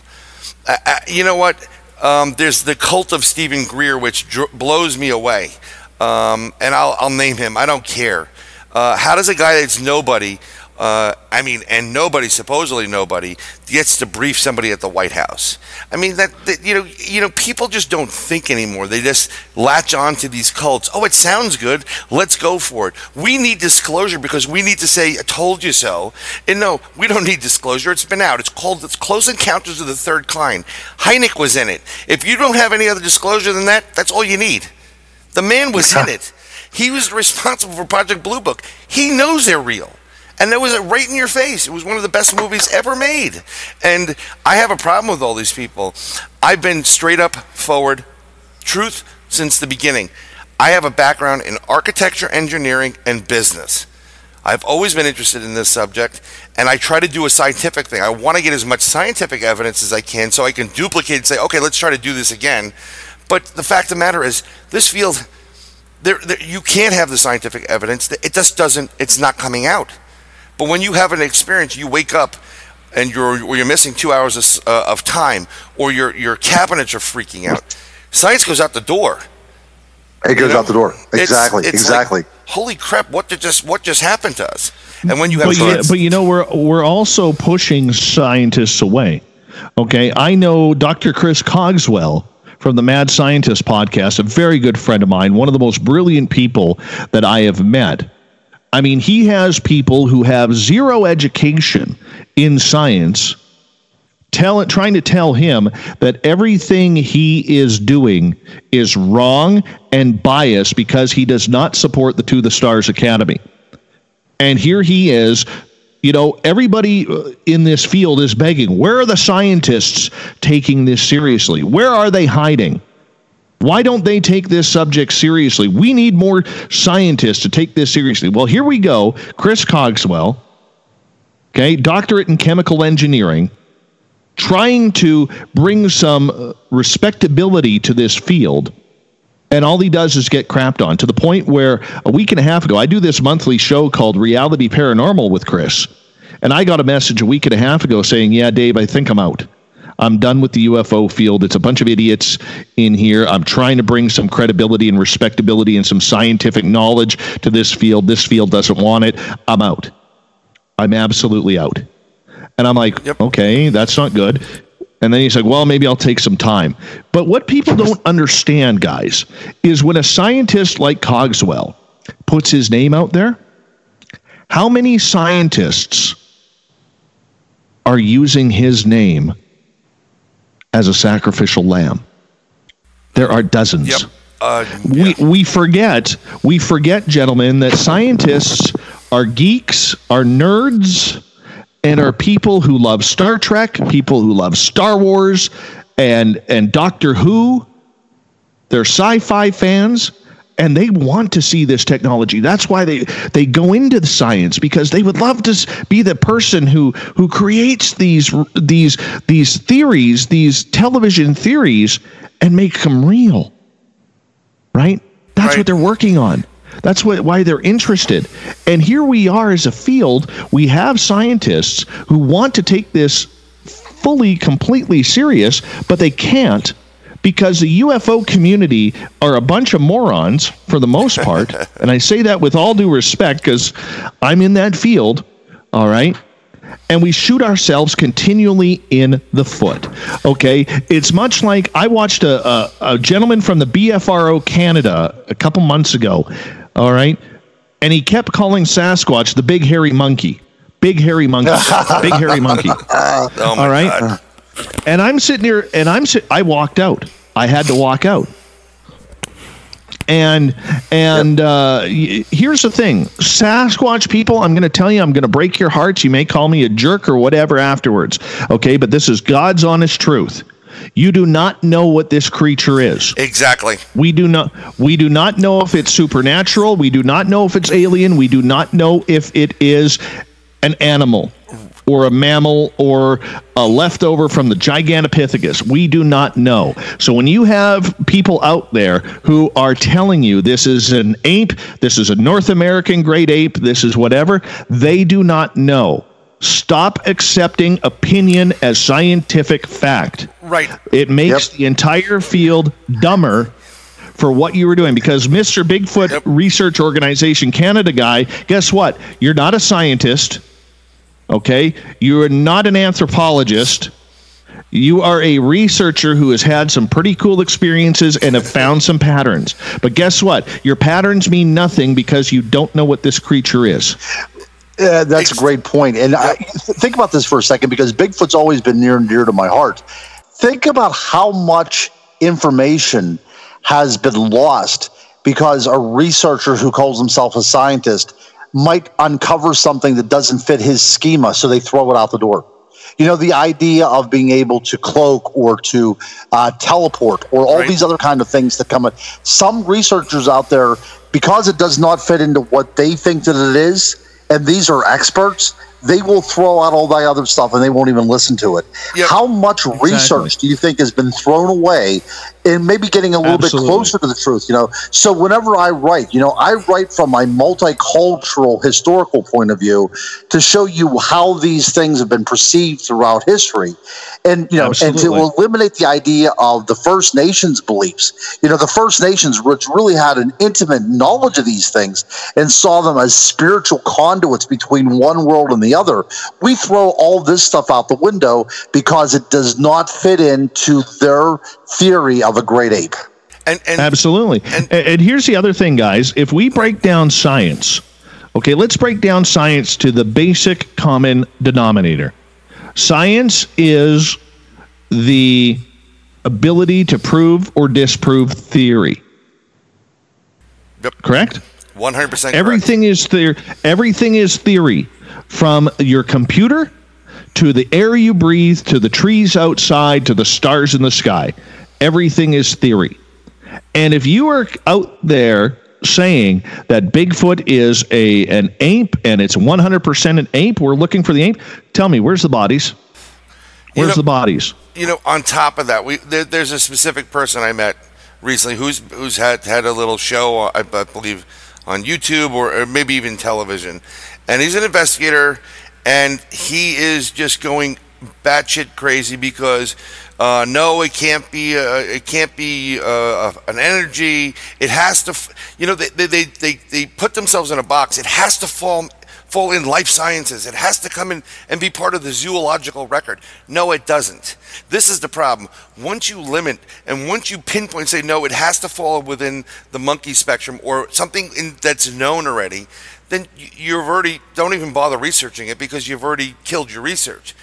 Uh, uh, you know what? Um, there's the cult of Steven Greer, which dr- blows me away, um, and I'll, I'll name him. I don't care. Uh, how does a guy that's nobody uh, I mean, and nobody, supposedly nobody, gets to brief somebody at the White House. I mean, that, that, you know, you know, people just don't think anymore. They just latch on to these cults. Oh, it sounds good. Let's go for it. We need disclosure because we need to say, "I told you so." And no, we don't need disclosure. It's been out. It's called it's Close Encounters of the Third Kind. Hynek was in it. If you don't have any other disclosure than that, that's all you need. The man was in it. He was responsible for Project Blue Book. He knows they're real. And that was it right in your face. It was one of the best movies ever made. And I have a problem with all these people. I've been straight up forward, truth since the beginning. I have a background in architecture, engineering, and business. I've always been interested in this subject, and I try to do a scientific thing. I want to get as much scientific evidence as I can so I can duplicate and say, okay, let's try to do this again. But the fact of the matter is, this field, there, there, you can't have the scientific evidence. It just doesn't, it's not coming out. But when you have an experience, you wake up and you're you're missing two hours of, uh, of time, or your your cabinets are freaking out. Science goes out the door. It goes you know? out the door. Exactly. It's, it's exactly. Like, Holy crap! What did just what just happened to us? And when you have, but, yeah, but you know, we're we're also pushing scientists away. Okay, I know Dr. Chris Cogswell from the Mad Scientist podcast, a very good friend of mine, one of the most brilliant people that I have met. I mean, he has people who have zero education in science tell, trying to tell him that everything he is doing is wrong and biased because he does not support the To the Stars Academy. And here he is you know, everybody uh, in this field is begging, where are the scientists taking this seriously? Where are they hiding? Why don't they take this subject seriously? We need more scientists to take this seriously. Well, here we go. Chris Cogswell, okay, doctorate in chemical engineering, trying to bring some uh, respectability to this field. And all he does is get crapped on to the point where a week and a half ago, I do this monthly show called Reality Paranormal with Chris. And I got a message a week and a half ago saying, Yeah, Dave, I think I'm out. I'm done with the UFO field. It's a bunch of idiots in here. I'm trying to bring some credibility and respectability and some scientific knowledge to this field. This field doesn't want it. I'm out. I'm absolutely out. And I'm like, Yep. okay, that's not good. And then he's like, well, maybe I'll take some time. But what people don't understand, guys, is when a scientist like Cogswell puts his name out there, how many scientists are using his name as a sacrificial lamb? There are dozens. Yep. Uh, We we forget we forget, gentlemen, that scientists are geeks, are nerds, and are people who love Star Trek, people who love Star Wars, and and Doctor Who. They're sci-fi fans, and they want to see this technology. That's why they they go into the science because they would love to be the person who who creates these these these theories, these television theories, and make them real right? That's Right. what they're working on. That's what why they're interested. And here we are as a field, we have scientists who want to take this fully completely serious, but they can't because the UFO community are a bunch of morons for the most part. and I say that with all due respect cuz I'm in that field, all right? and we shoot ourselves continually in the foot. Okay, it's much like I watched a, a, a gentleman from the BFRO Canada a couple months ago. All right, and he kept calling Sasquatch the big hairy monkey, big hairy monkey, big hairy monkey. oh All right. God. And I'm sitting here, and I'm sit- I walked out. I had to walk out. And and uh, y- here's the thing, Sasquatch people. I'm going to tell you, I'm going to break your hearts. You may call me a jerk or whatever afterwards. Okay, but this is God's honest truth. You do not know what this creature is. Exactly. We do not we do not know if it's supernatural. We do not know if it's alien. We do not know if it is an animal or a mammal or a leftover from the Gigantopithecus. We do not know. So when you have people out there who are telling you this is an ape, this is a North American great ape, this is whatever, they do not know. Stop accepting opinion as scientific fact. Right. It makes Yep. the entire field dumber for what you were doing because Mr. Bigfoot Yep. Research Organization Canada guy, guess what? You're not a scientist. Okay? You're not an anthropologist. You are a researcher who has had some pretty cool experiences and have found some patterns. But guess what? Your patterns mean nothing because you don't know what this creature is. Yeah, that's a great point. And I, think about this for a second because Bigfoot's always been near and dear to my heart. Think about how much information has been lost because a researcher who calls himself a scientist might uncover something that doesn't fit his schema, so they throw it out the door. You know, the idea of being able to cloak or to uh, teleport or all Right. these other kind of things that come in. Some researchers out there, because it does not fit into what they think that it is, and these are experts, they will throw out all that other stuff and they won't even listen to it. Yep. How much research do you think has been thrown away and maybe getting a little Absolutely. bit closer to the truth? You know, so whenever I write, you know, I write from my multicultural historical point of view to show you how these things have been perceived throughout history. And, you know, and to eliminate the idea of the First Nations beliefs. You know, the First Nations, which really had an intimate knowledge of these things and saw them as spiritual conduits between one world and the other, we throw all this stuff out the window because it does not fit into their theory of a great ape. And and Absolutely. And, and here's the other thing, guys. If we break down science, okay, let's break down science to the basic common denominator. Science is the ability to prove or disprove theory. Yep. Correct? one hundred percent. Everything is theory. Everything is theory, from your computer to the air you breathe to the trees outside to the stars in the sky. Everything is theory. And if you are out there saying that Bigfoot is a an ape and it's 100% an ape, we're looking for the ape. Tell me, where's the bodies? Where's know- the bodies? you know, on top of that, we there, there's a specific person I met recently who's who's had had a little show, I, I believe, on YouTube or, or maybe even television, and he's an investigator, and he is just going batshit crazy because. Uh, no, it can't be. Uh, it can't be uh, an energy. It has to. f- You know, they, they they they put themselves in a box. It has to fall fall in life sciences. It has to come in and be part of the zoological record. No, it doesn't. This is the problem. Once you limit and once you pinpoint, say, no, it has to fall within the monkey spectrum or something in, that's known already, then you've already, don't even bother researching it because you've already killed your research.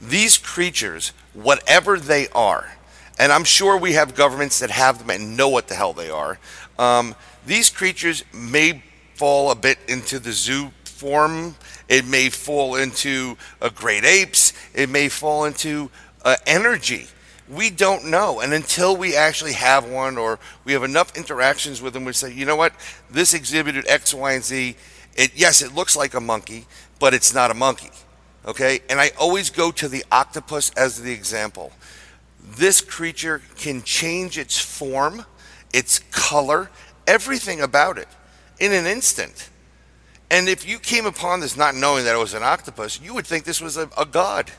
These creatures, whatever they are, and I'm sure we have governments that have them and know what the hell they are. Um, these creatures may fall a bit into the zoo form. It may fall into a great apes. It may fall into uh, energy. We don't know. And until we actually have one or we have enough interactions with them, we say, you know what, this exhibited X, Y, and Z. It, yes, it looks like a monkey, but it's not a monkey. Okay? And I always go to the octopus as the example. This creature can change its form, its color, everything about it in an instant. And if you came upon this not knowing that it was an octopus, you would think this was a, a god.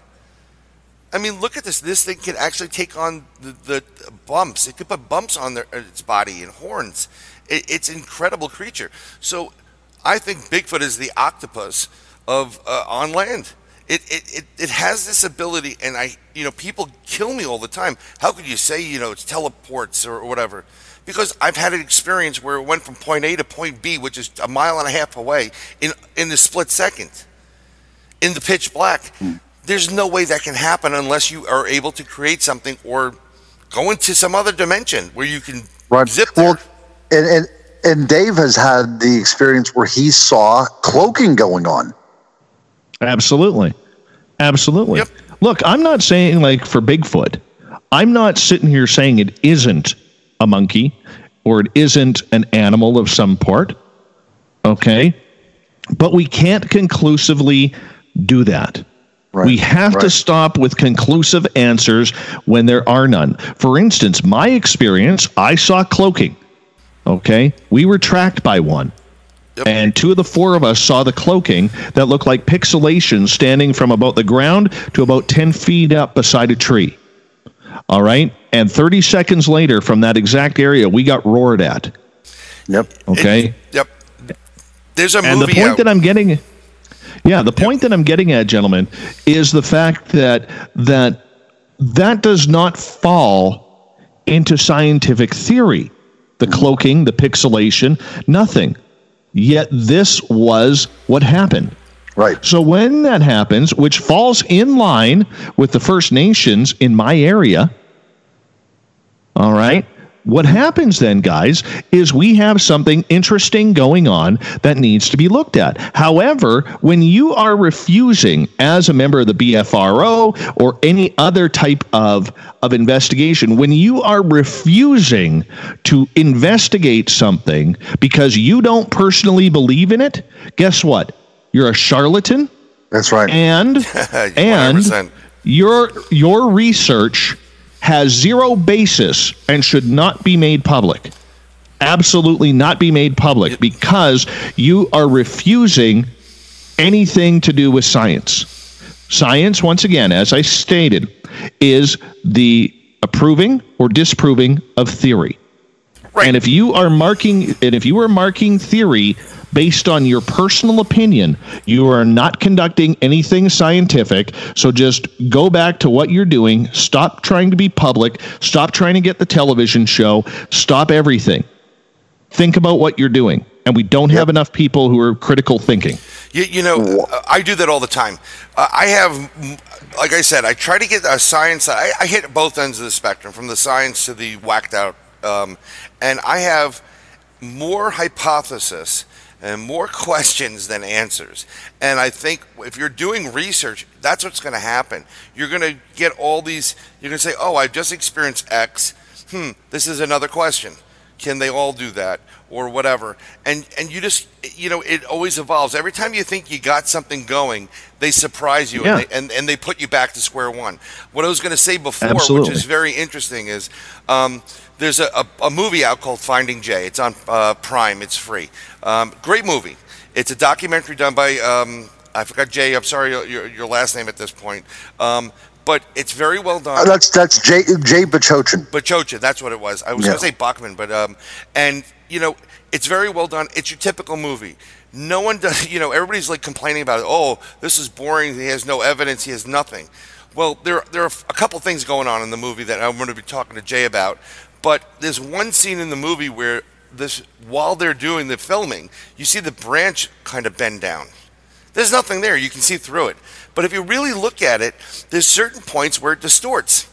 I mean, look at this. This thing can actually take on the, the bumps. It could put bumps on their, its body and horns. It, it's an incredible creature. So I think Bigfoot is the octopus of uh, on land. It, it, it, it has this ability, and I, you know, people kill me all the time. How could you say, you know, it's teleports or whatever? because I've had an experience where it went from point A to point B, which is a mile and a half away, in in the split second, in the pitch black. Mm. There's no way that can happen unless you are able to create something or go into some other dimension where you can right. zip there. Well, and, and and Dave has had the experience where he saw cloaking going on. Absolutely, absolutely. Yep. Look, I'm not saying like for Bigfoot. I'm not sitting here saying it isn't a monkey or it isn't an animal of some part. Okay. But we can't conclusively do that. Right, we have right. to stop with conclusive answers when there are none. For instance, my experience, I saw cloaking. Okay. We were tracked by one. Yep. And two of the four of us saw the cloaking that looked like pixelation standing from about the ground to about 10 feet up beside a tree. All right. And 30 seconds later, from that exact area, we got roared at. Yep. Okay. It, yep. There's a and movie. the point out. that I'm getting, yeah, the point yep. that I'm getting at, gentlemen, is the fact that that that does not fall into scientific theory. The mm-hmm. cloaking, the pixelation, nothing. Yet this was what happened. Right. So when that happens, which falls in line with the First Nations in my area, all right. What happens then, guys, is we have something interesting going on that needs to be looked at. However, when you are refusing as a member of the BFRO or any other type of, of investigation, when you are refusing to investigate something because you don't personally believe in it, guess what? You're a charlatan. That's right. And and your your research has zero basis and should not be made public. Absolutely not be made public because you are refusing anything to do with science. Science, once again, as I stated, is the approving or disproving of theory. Right. And if you are marking and if you are marking theory based on your personal opinion. You are not conducting anything scientific. So just go back to what you're doing. Stop trying to be public. Stop trying to get the television show. Stop everything. Think about what you're doing. And we don't have enough people who are critical thinking. You, you know, I do that all the time. Uh, I have, like I said, I try to get a science. I, I, hit both ends of the spectrum, from the science to the whacked out. Um, and I have more hypothesis and more questions than answers. And I think if you're doing research, that's what's going to happen. You're going to get all these, you're going to say, oh, I've just experienced X. Hmm, this is another question. Can they all do that? Or whatever. And and you just, you know, it always evolves. Every time you think you got something going, they surprise you yeah. and, they, and, and, they put you back to square one. What I was going to say before, Absolutely. which is very interesting, is um, there's a, a, a, movie out called Finding Jay. It's on uh, Prime. It's free. Um, great movie. It's a documentary done by um, I forgot Jay. I'm sorry your, your last name at this point. Um, but it's very well done. Uh, that's that's Jay Jay Bachochin. Bachochin, that's what it was. I was Yeah. going to say Bachman, but um, and you know, it's very well done. It's your typical movie. No one does, you know, everybody's like complaining about it. Oh, this is boring. He has no evidence. He has nothing. Well, there there are a couple things going on in the movie that I'm going to be talking to Jay about. But there's one scene in the movie where this, while they're doing the filming, you see the branch kind of bend down. There's nothing there. You can see through it. But if you really look at it, there's certain points where it distorts.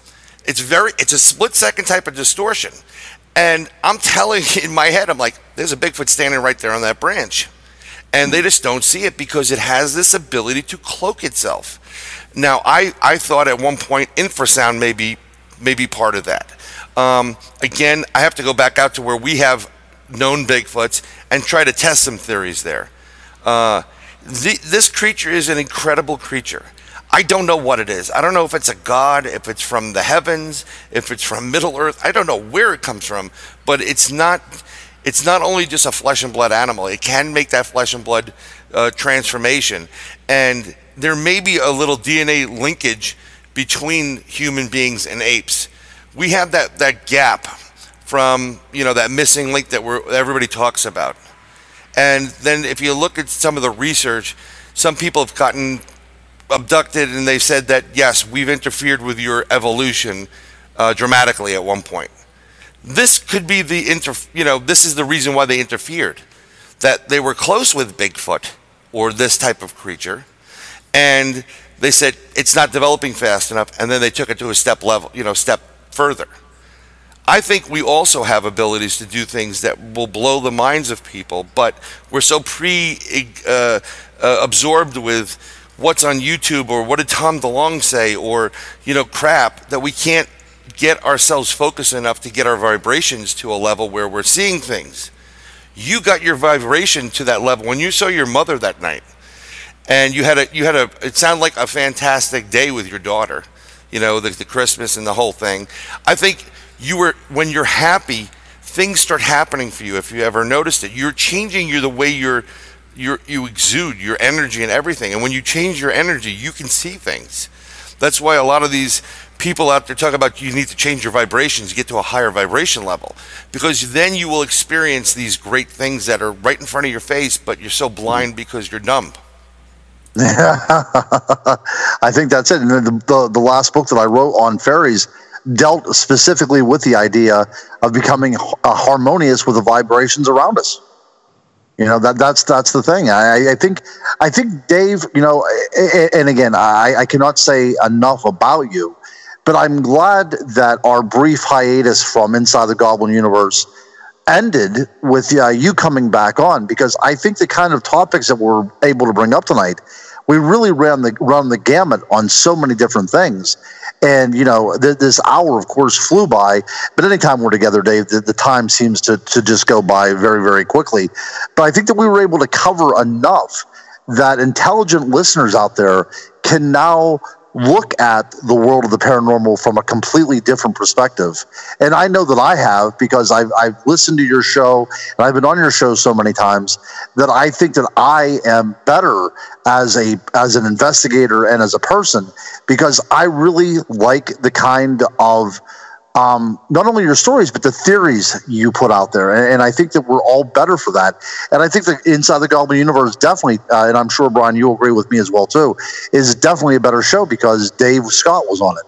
It's very it's a split second type of distortion. And I'm telling in my head, I'm like, there's a Bigfoot standing right there on that branch. And they just don't see it because it has this ability to cloak itself. Now, I, I thought at one point infrasound may be, may be part of that. Um, again, I have to go back out to where we have known Bigfoots and try to test some theories there. Uh, the, this creature is an incredible creature. I don't know what it is. I don't know if it's a god, if it's from the heavens, if it's from Middle Earth. I don't know where it comes from, but it's not. It's not only just a flesh and blood animal. It can make that flesh and blood uh, transformation, and there may be a little DNA linkage between human beings and apes. We have that that gap from you know that missing link that we're, everybody talks about. And then if you look at some of the research, some people have gotten abducted and they said that yes, we've interfered with your evolution uh, dramatically at one point. This could be the inter, you know, this is the reason why they interfered, that they were close with Bigfoot or this type of creature, and they said it's not developing fast enough, and then they took it to a step level, you know, step further. I think we also have abilities to do things that will blow the minds of people, but we're so pre uh, uh, absorbed with what's on YouTube or what did Tom DeLonge say or you know crap that we can't get ourselves focused enough to get our vibrations to a level where we're seeing things. You got your vibration to that level when you saw your mother that night, and you had a you had a it sounded like a fantastic day with your daughter, you know the, the Christmas and the whole thing. I think you were when you're happy, things start happening for you. If you ever noticed it, you're changing you the way you're you you exude your energy and everything. And when you change your energy, you can see things. That's why a lot of these people out there talk about you need to change your vibrations, get to a higher vibration level, because then you will experience these great things that are right in front of your face, but you're so blind because you're dumb. I think that's it. And the, the, the last book that I wrote on fairies dealt specifically with the idea of becoming uh, harmonious with the vibrations around us. You know that that's that's the thing. I, I think I think Dave. You know, and again, I, I cannot say enough about you, but I'm glad that our brief hiatus from Inside the Goblin Universe ended with uh, you coming back on because I think the kind of topics that we're able to bring up tonight, we really ran the run the gamut on so many different things. And you know, th- this hour, of course, flew by. But anytime we're together, Dave, the, the time seems to to just go by very, very quickly. But I think that we were able to cover enough that intelligent listeners out there can now look at the world of the paranormal from a completely different perspective. And I know that I have because I've, I've listened to your show and I've been on your show so many times that I think that I am better as a as an investigator and as a person because I really like the kind of um, not only your stories, but the theories you put out there. And, and, I think that we're all better for that. And I think that Inside the Goblin Universe definitely, uh, and I'm sure, Brian, you'll agree with me as well, too, is definitely a better show because Dave Scott was on it.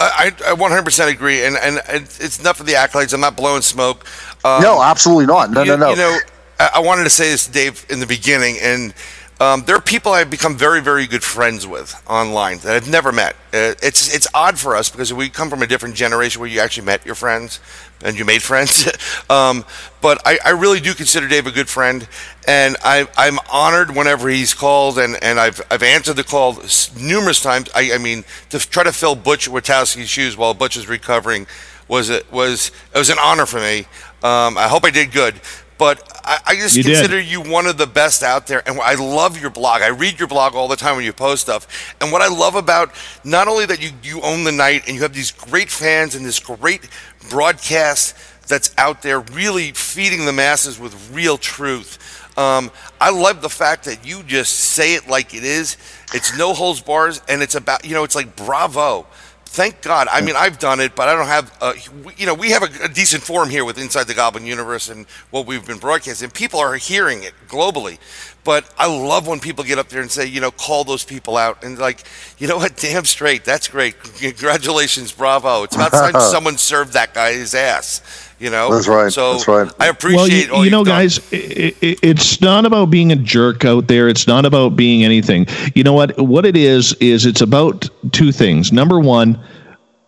I, I 100% agree. And, and it's enough of the accolades. I'm not blowing smoke. Um, no, absolutely not. No, you, no, no. You know, I, I wanted to say this, to Dave, in the beginning. And um, there are people I've become very, very good friends with online that I've never met. Uh, it's it's odd for us because we come from a different generation where you actually met your friends and you made friends. um, but I, I, really do consider Dave a good friend, and I, I'm honored whenever he's called, and, and I've I've answered the call numerous times. I, I mean, to try to fill Butch Witkowski's shoes while Butch is recovering was it was it was an honor for me. Um, I hope I did good but I, I just you consider did. you one of the best out there. And I love your blog. I read your blog all the time when you post stuff. And what I love about not only that you, you own the night and you have these great fans and this great broadcast that's out there really feeding the masses with real truth. Um, I love the fact that you just say it like it is. It's no holds bars, and it's about you know it's like bravo thank God. I mean, I've done it, but I don't have, uh, you know, we have a, a, decent forum here with Inside the Goblin Universe and what we've been broadcasting. People are hearing it globally. But I love when people get up there and say, you know, call those people out and like, you know what, damn straight, that's great. Congratulations, bravo. It's about time someone served that guy his ass. You know, that's right. So that's right. I appreciate. Well, you, you know, guys, it, it, it's not about being a jerk out there. It's not about being anything. You know what? What it is is it's about two things. Number one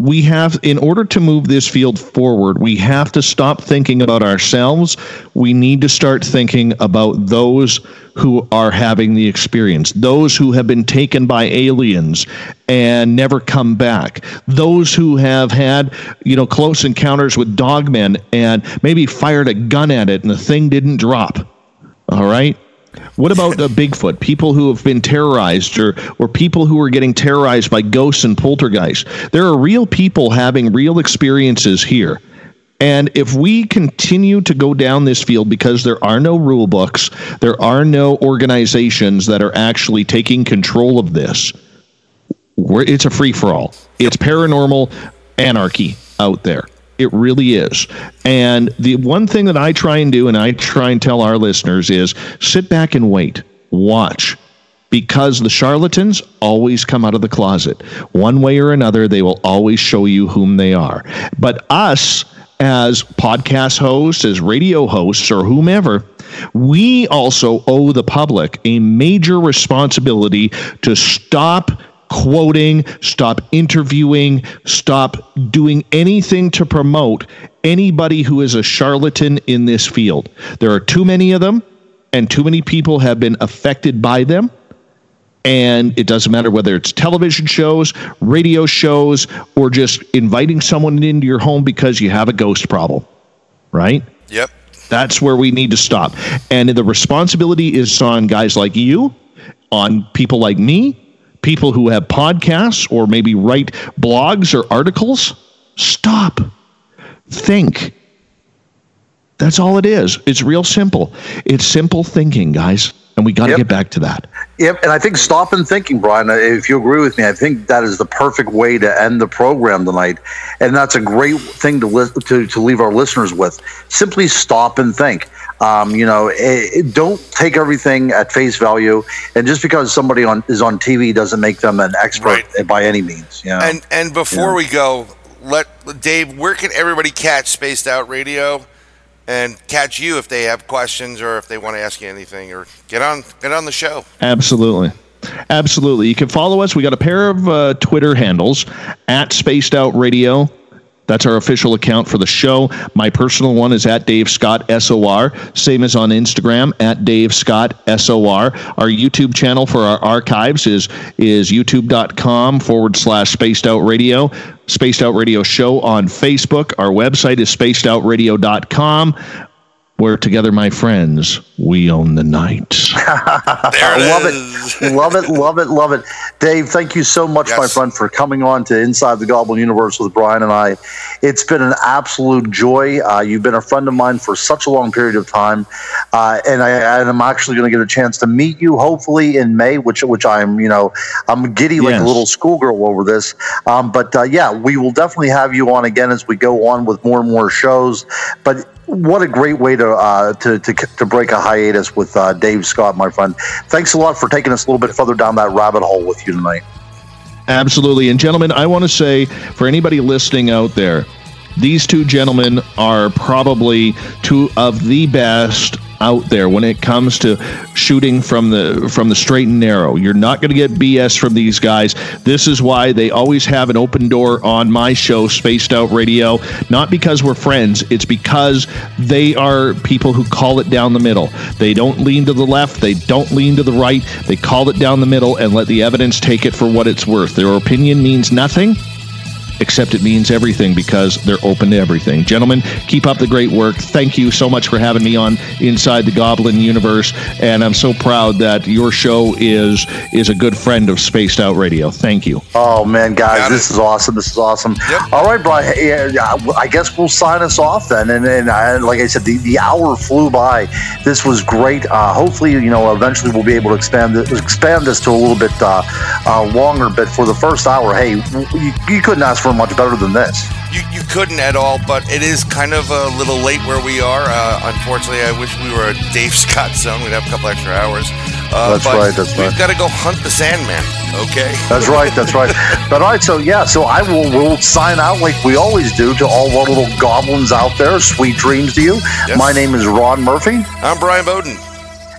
we have, in order to move this field forward, we have to stop thinking about ourselves. We need to start thinking about those who are having the experience, those who have been taken by aliens and never come back, those who have had, you know, close encounters with dogmen and maybe fired a gun at it and the thing didn't drop. All right. What about Bigfoot? People who have been terrorized or, or people who are getting terrorized by ghosts and poltergeists. There are real people having real experiences here. And if we continue to go down this field because there are no rule books, there are no organizations that are actually taking control of this, it's a free for all. It's paranormal anarchy out there. It really is. And the one thing that I try and do, and I try and tell our listeners, is sit back and wait, watch. Because the charlatans always come out of the closet. One way or another, they will always show you whom they are. But us, as podcast hosts, as radio hosts, or whomever, we also owe the public a major responsibility to stop quoting, stop interviewing, stop doing anything to promote anybody who is a charlatan in this field. There are too many of them, and too many people have been affected by them. And it doesn't matter whether it's television shows, radio shows, or just inviting someone into your home because you have a ghost problem, right? Yep. That's where we need to stop. And the responsibility is on guys like you, on people like me, people who have podcasts or maybe write blogs or articles, stop. Think. That's all it is. It's real simple. It's simple thinking, guys. And we got to yep. get back to that. Yep. And I think stop and thinking, Brian, uh, if you agree with me, I think that is the perfect way to end the program tonight. And that's a great thing to, li- to, to leave our listeners with. Simply stop and think. Um, you know, it, it, don't take everything at face value, and just because somebody on is on TV doesn't make them an expert right. by any means. You know? And and before you we go, let Dave, where can everybody catch Spaced Out Radio? and catch you if they have questions or if they want to ask you anything or get on get on the show. Absolutely. Absolutely. You can follow us. We got a pair of uh, Twitter handles at Spaced Out Radio that's our official account for the show. My personal one is at Dave Scott SOR, same as on Instagram at Dave Scott SOR. Our YouTube channel for our archives is is youtube.com forward slash spaced out radio. Spaced Out Radio Show on Facebook. Our website is spacedoutradio.com where together, my friends, we own the night. there it love is. it, love it, love it, love it. Dave, thank you so much, yes. my friend, for coming on to Inside the Goblin Universe with Brian and I. It's been an absolute joy. Uh, you've been a friend of mine for such a long period of time, uh, and I am actually going to get a chance to meet you hopefully in May, which which I'm you know I'm giddy like yes. a little schoolgirl over this. Um, but uh, yeah, we will definitely have you on again as we go on with more and more shows. But what a great way to uh, to, to, to break a hiatus with uh, Dave Scott, my friend. Thanks a lot for taking us a little bit further down that rabbit hole with you tonight. Absolutely, and gentlemen, I want to say for anybody listening out there, these two gentlemen are probably two of the best out there when it comes to shooting from the from the straight and narrow. You're not going to get BS from these guys. This is why they always have an open door on my show, Spaced Out Radio. Not because we're friends, it's because they are people who call it down the middle. They don't lean to the left, they don't lean to the right. They call it down the middle and let the evidence take it for what it's worth. Their opinion means nothing except it means everything because they're open to everything. Gentlemen, keep up the great work. Thank you so much for having me on Inside the Goblin Universe, and I'm so proud that your show is is a good friend of Spaced Out Radio. Thank you. Oh man, guys, this is awesome. This is awesome. Yep. All right, Brian. Yeah, I guess we'll sign us off then. And, and I, like I said, the, the hour flew by. This was great. Uh, hopefully, you know, eventually we'll be able to expand this, expand this to a little bit uh, uh, longer. But for the first hour, hey, you, you couldn't ask for much better than this. You, you couldn't at all, but it is kind of a little late where we are. Uh, unfortunately, I wish we were a Dave Scott zone. We'd have a couple extra hours. Uh, that's right. That's we've right. got to go hunt the Sandman. Okay. That's right. That's right. but all right. So yeah. So I will will sign out like we always do to all our little goblins out there. Sweet dreams to you. Yes. My name is Ron Murphy. I'm Brian Bowden.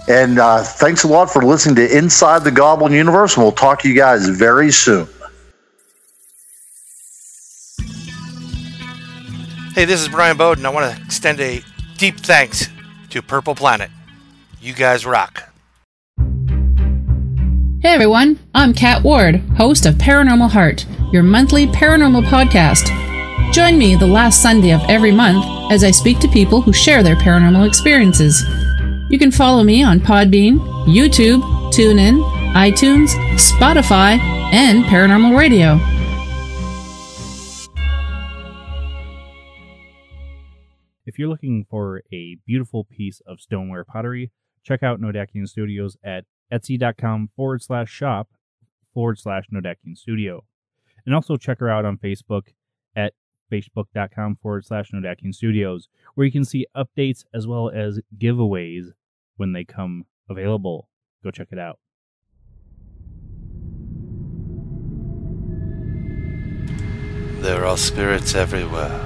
And uh, thanks a lot for listening to Inside the Goblin Universe. And we'll talk to you guys very soon. Hey, this is Brian Bowden. I want to extend a deep thanks to Purple Planet. You guys rock. Hey everyone, I'm Kat Ward, host of Paranormal Heart, your monthly paranormal podcast. Join me the last Sunday of every month as I speak to people who share their paranormal experiences. You can follow me on Podbean, YouTube, TuneIn, iTunes, Spotify, and Paranormal Radio. If you're looking for a beautiful piece of stoneware pottery, check out Nodakian Studios at etsy.com forward slash shop forward slash Nodakian Studio. And also check her out on Facebook at facebook.com forward slash Nodakian Studios, where you can see updates as well as giveaways when they come available. Go check it out. There are spirits everywhere,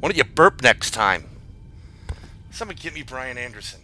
Why don't you burp next time? Somebody get me Brian Anderson.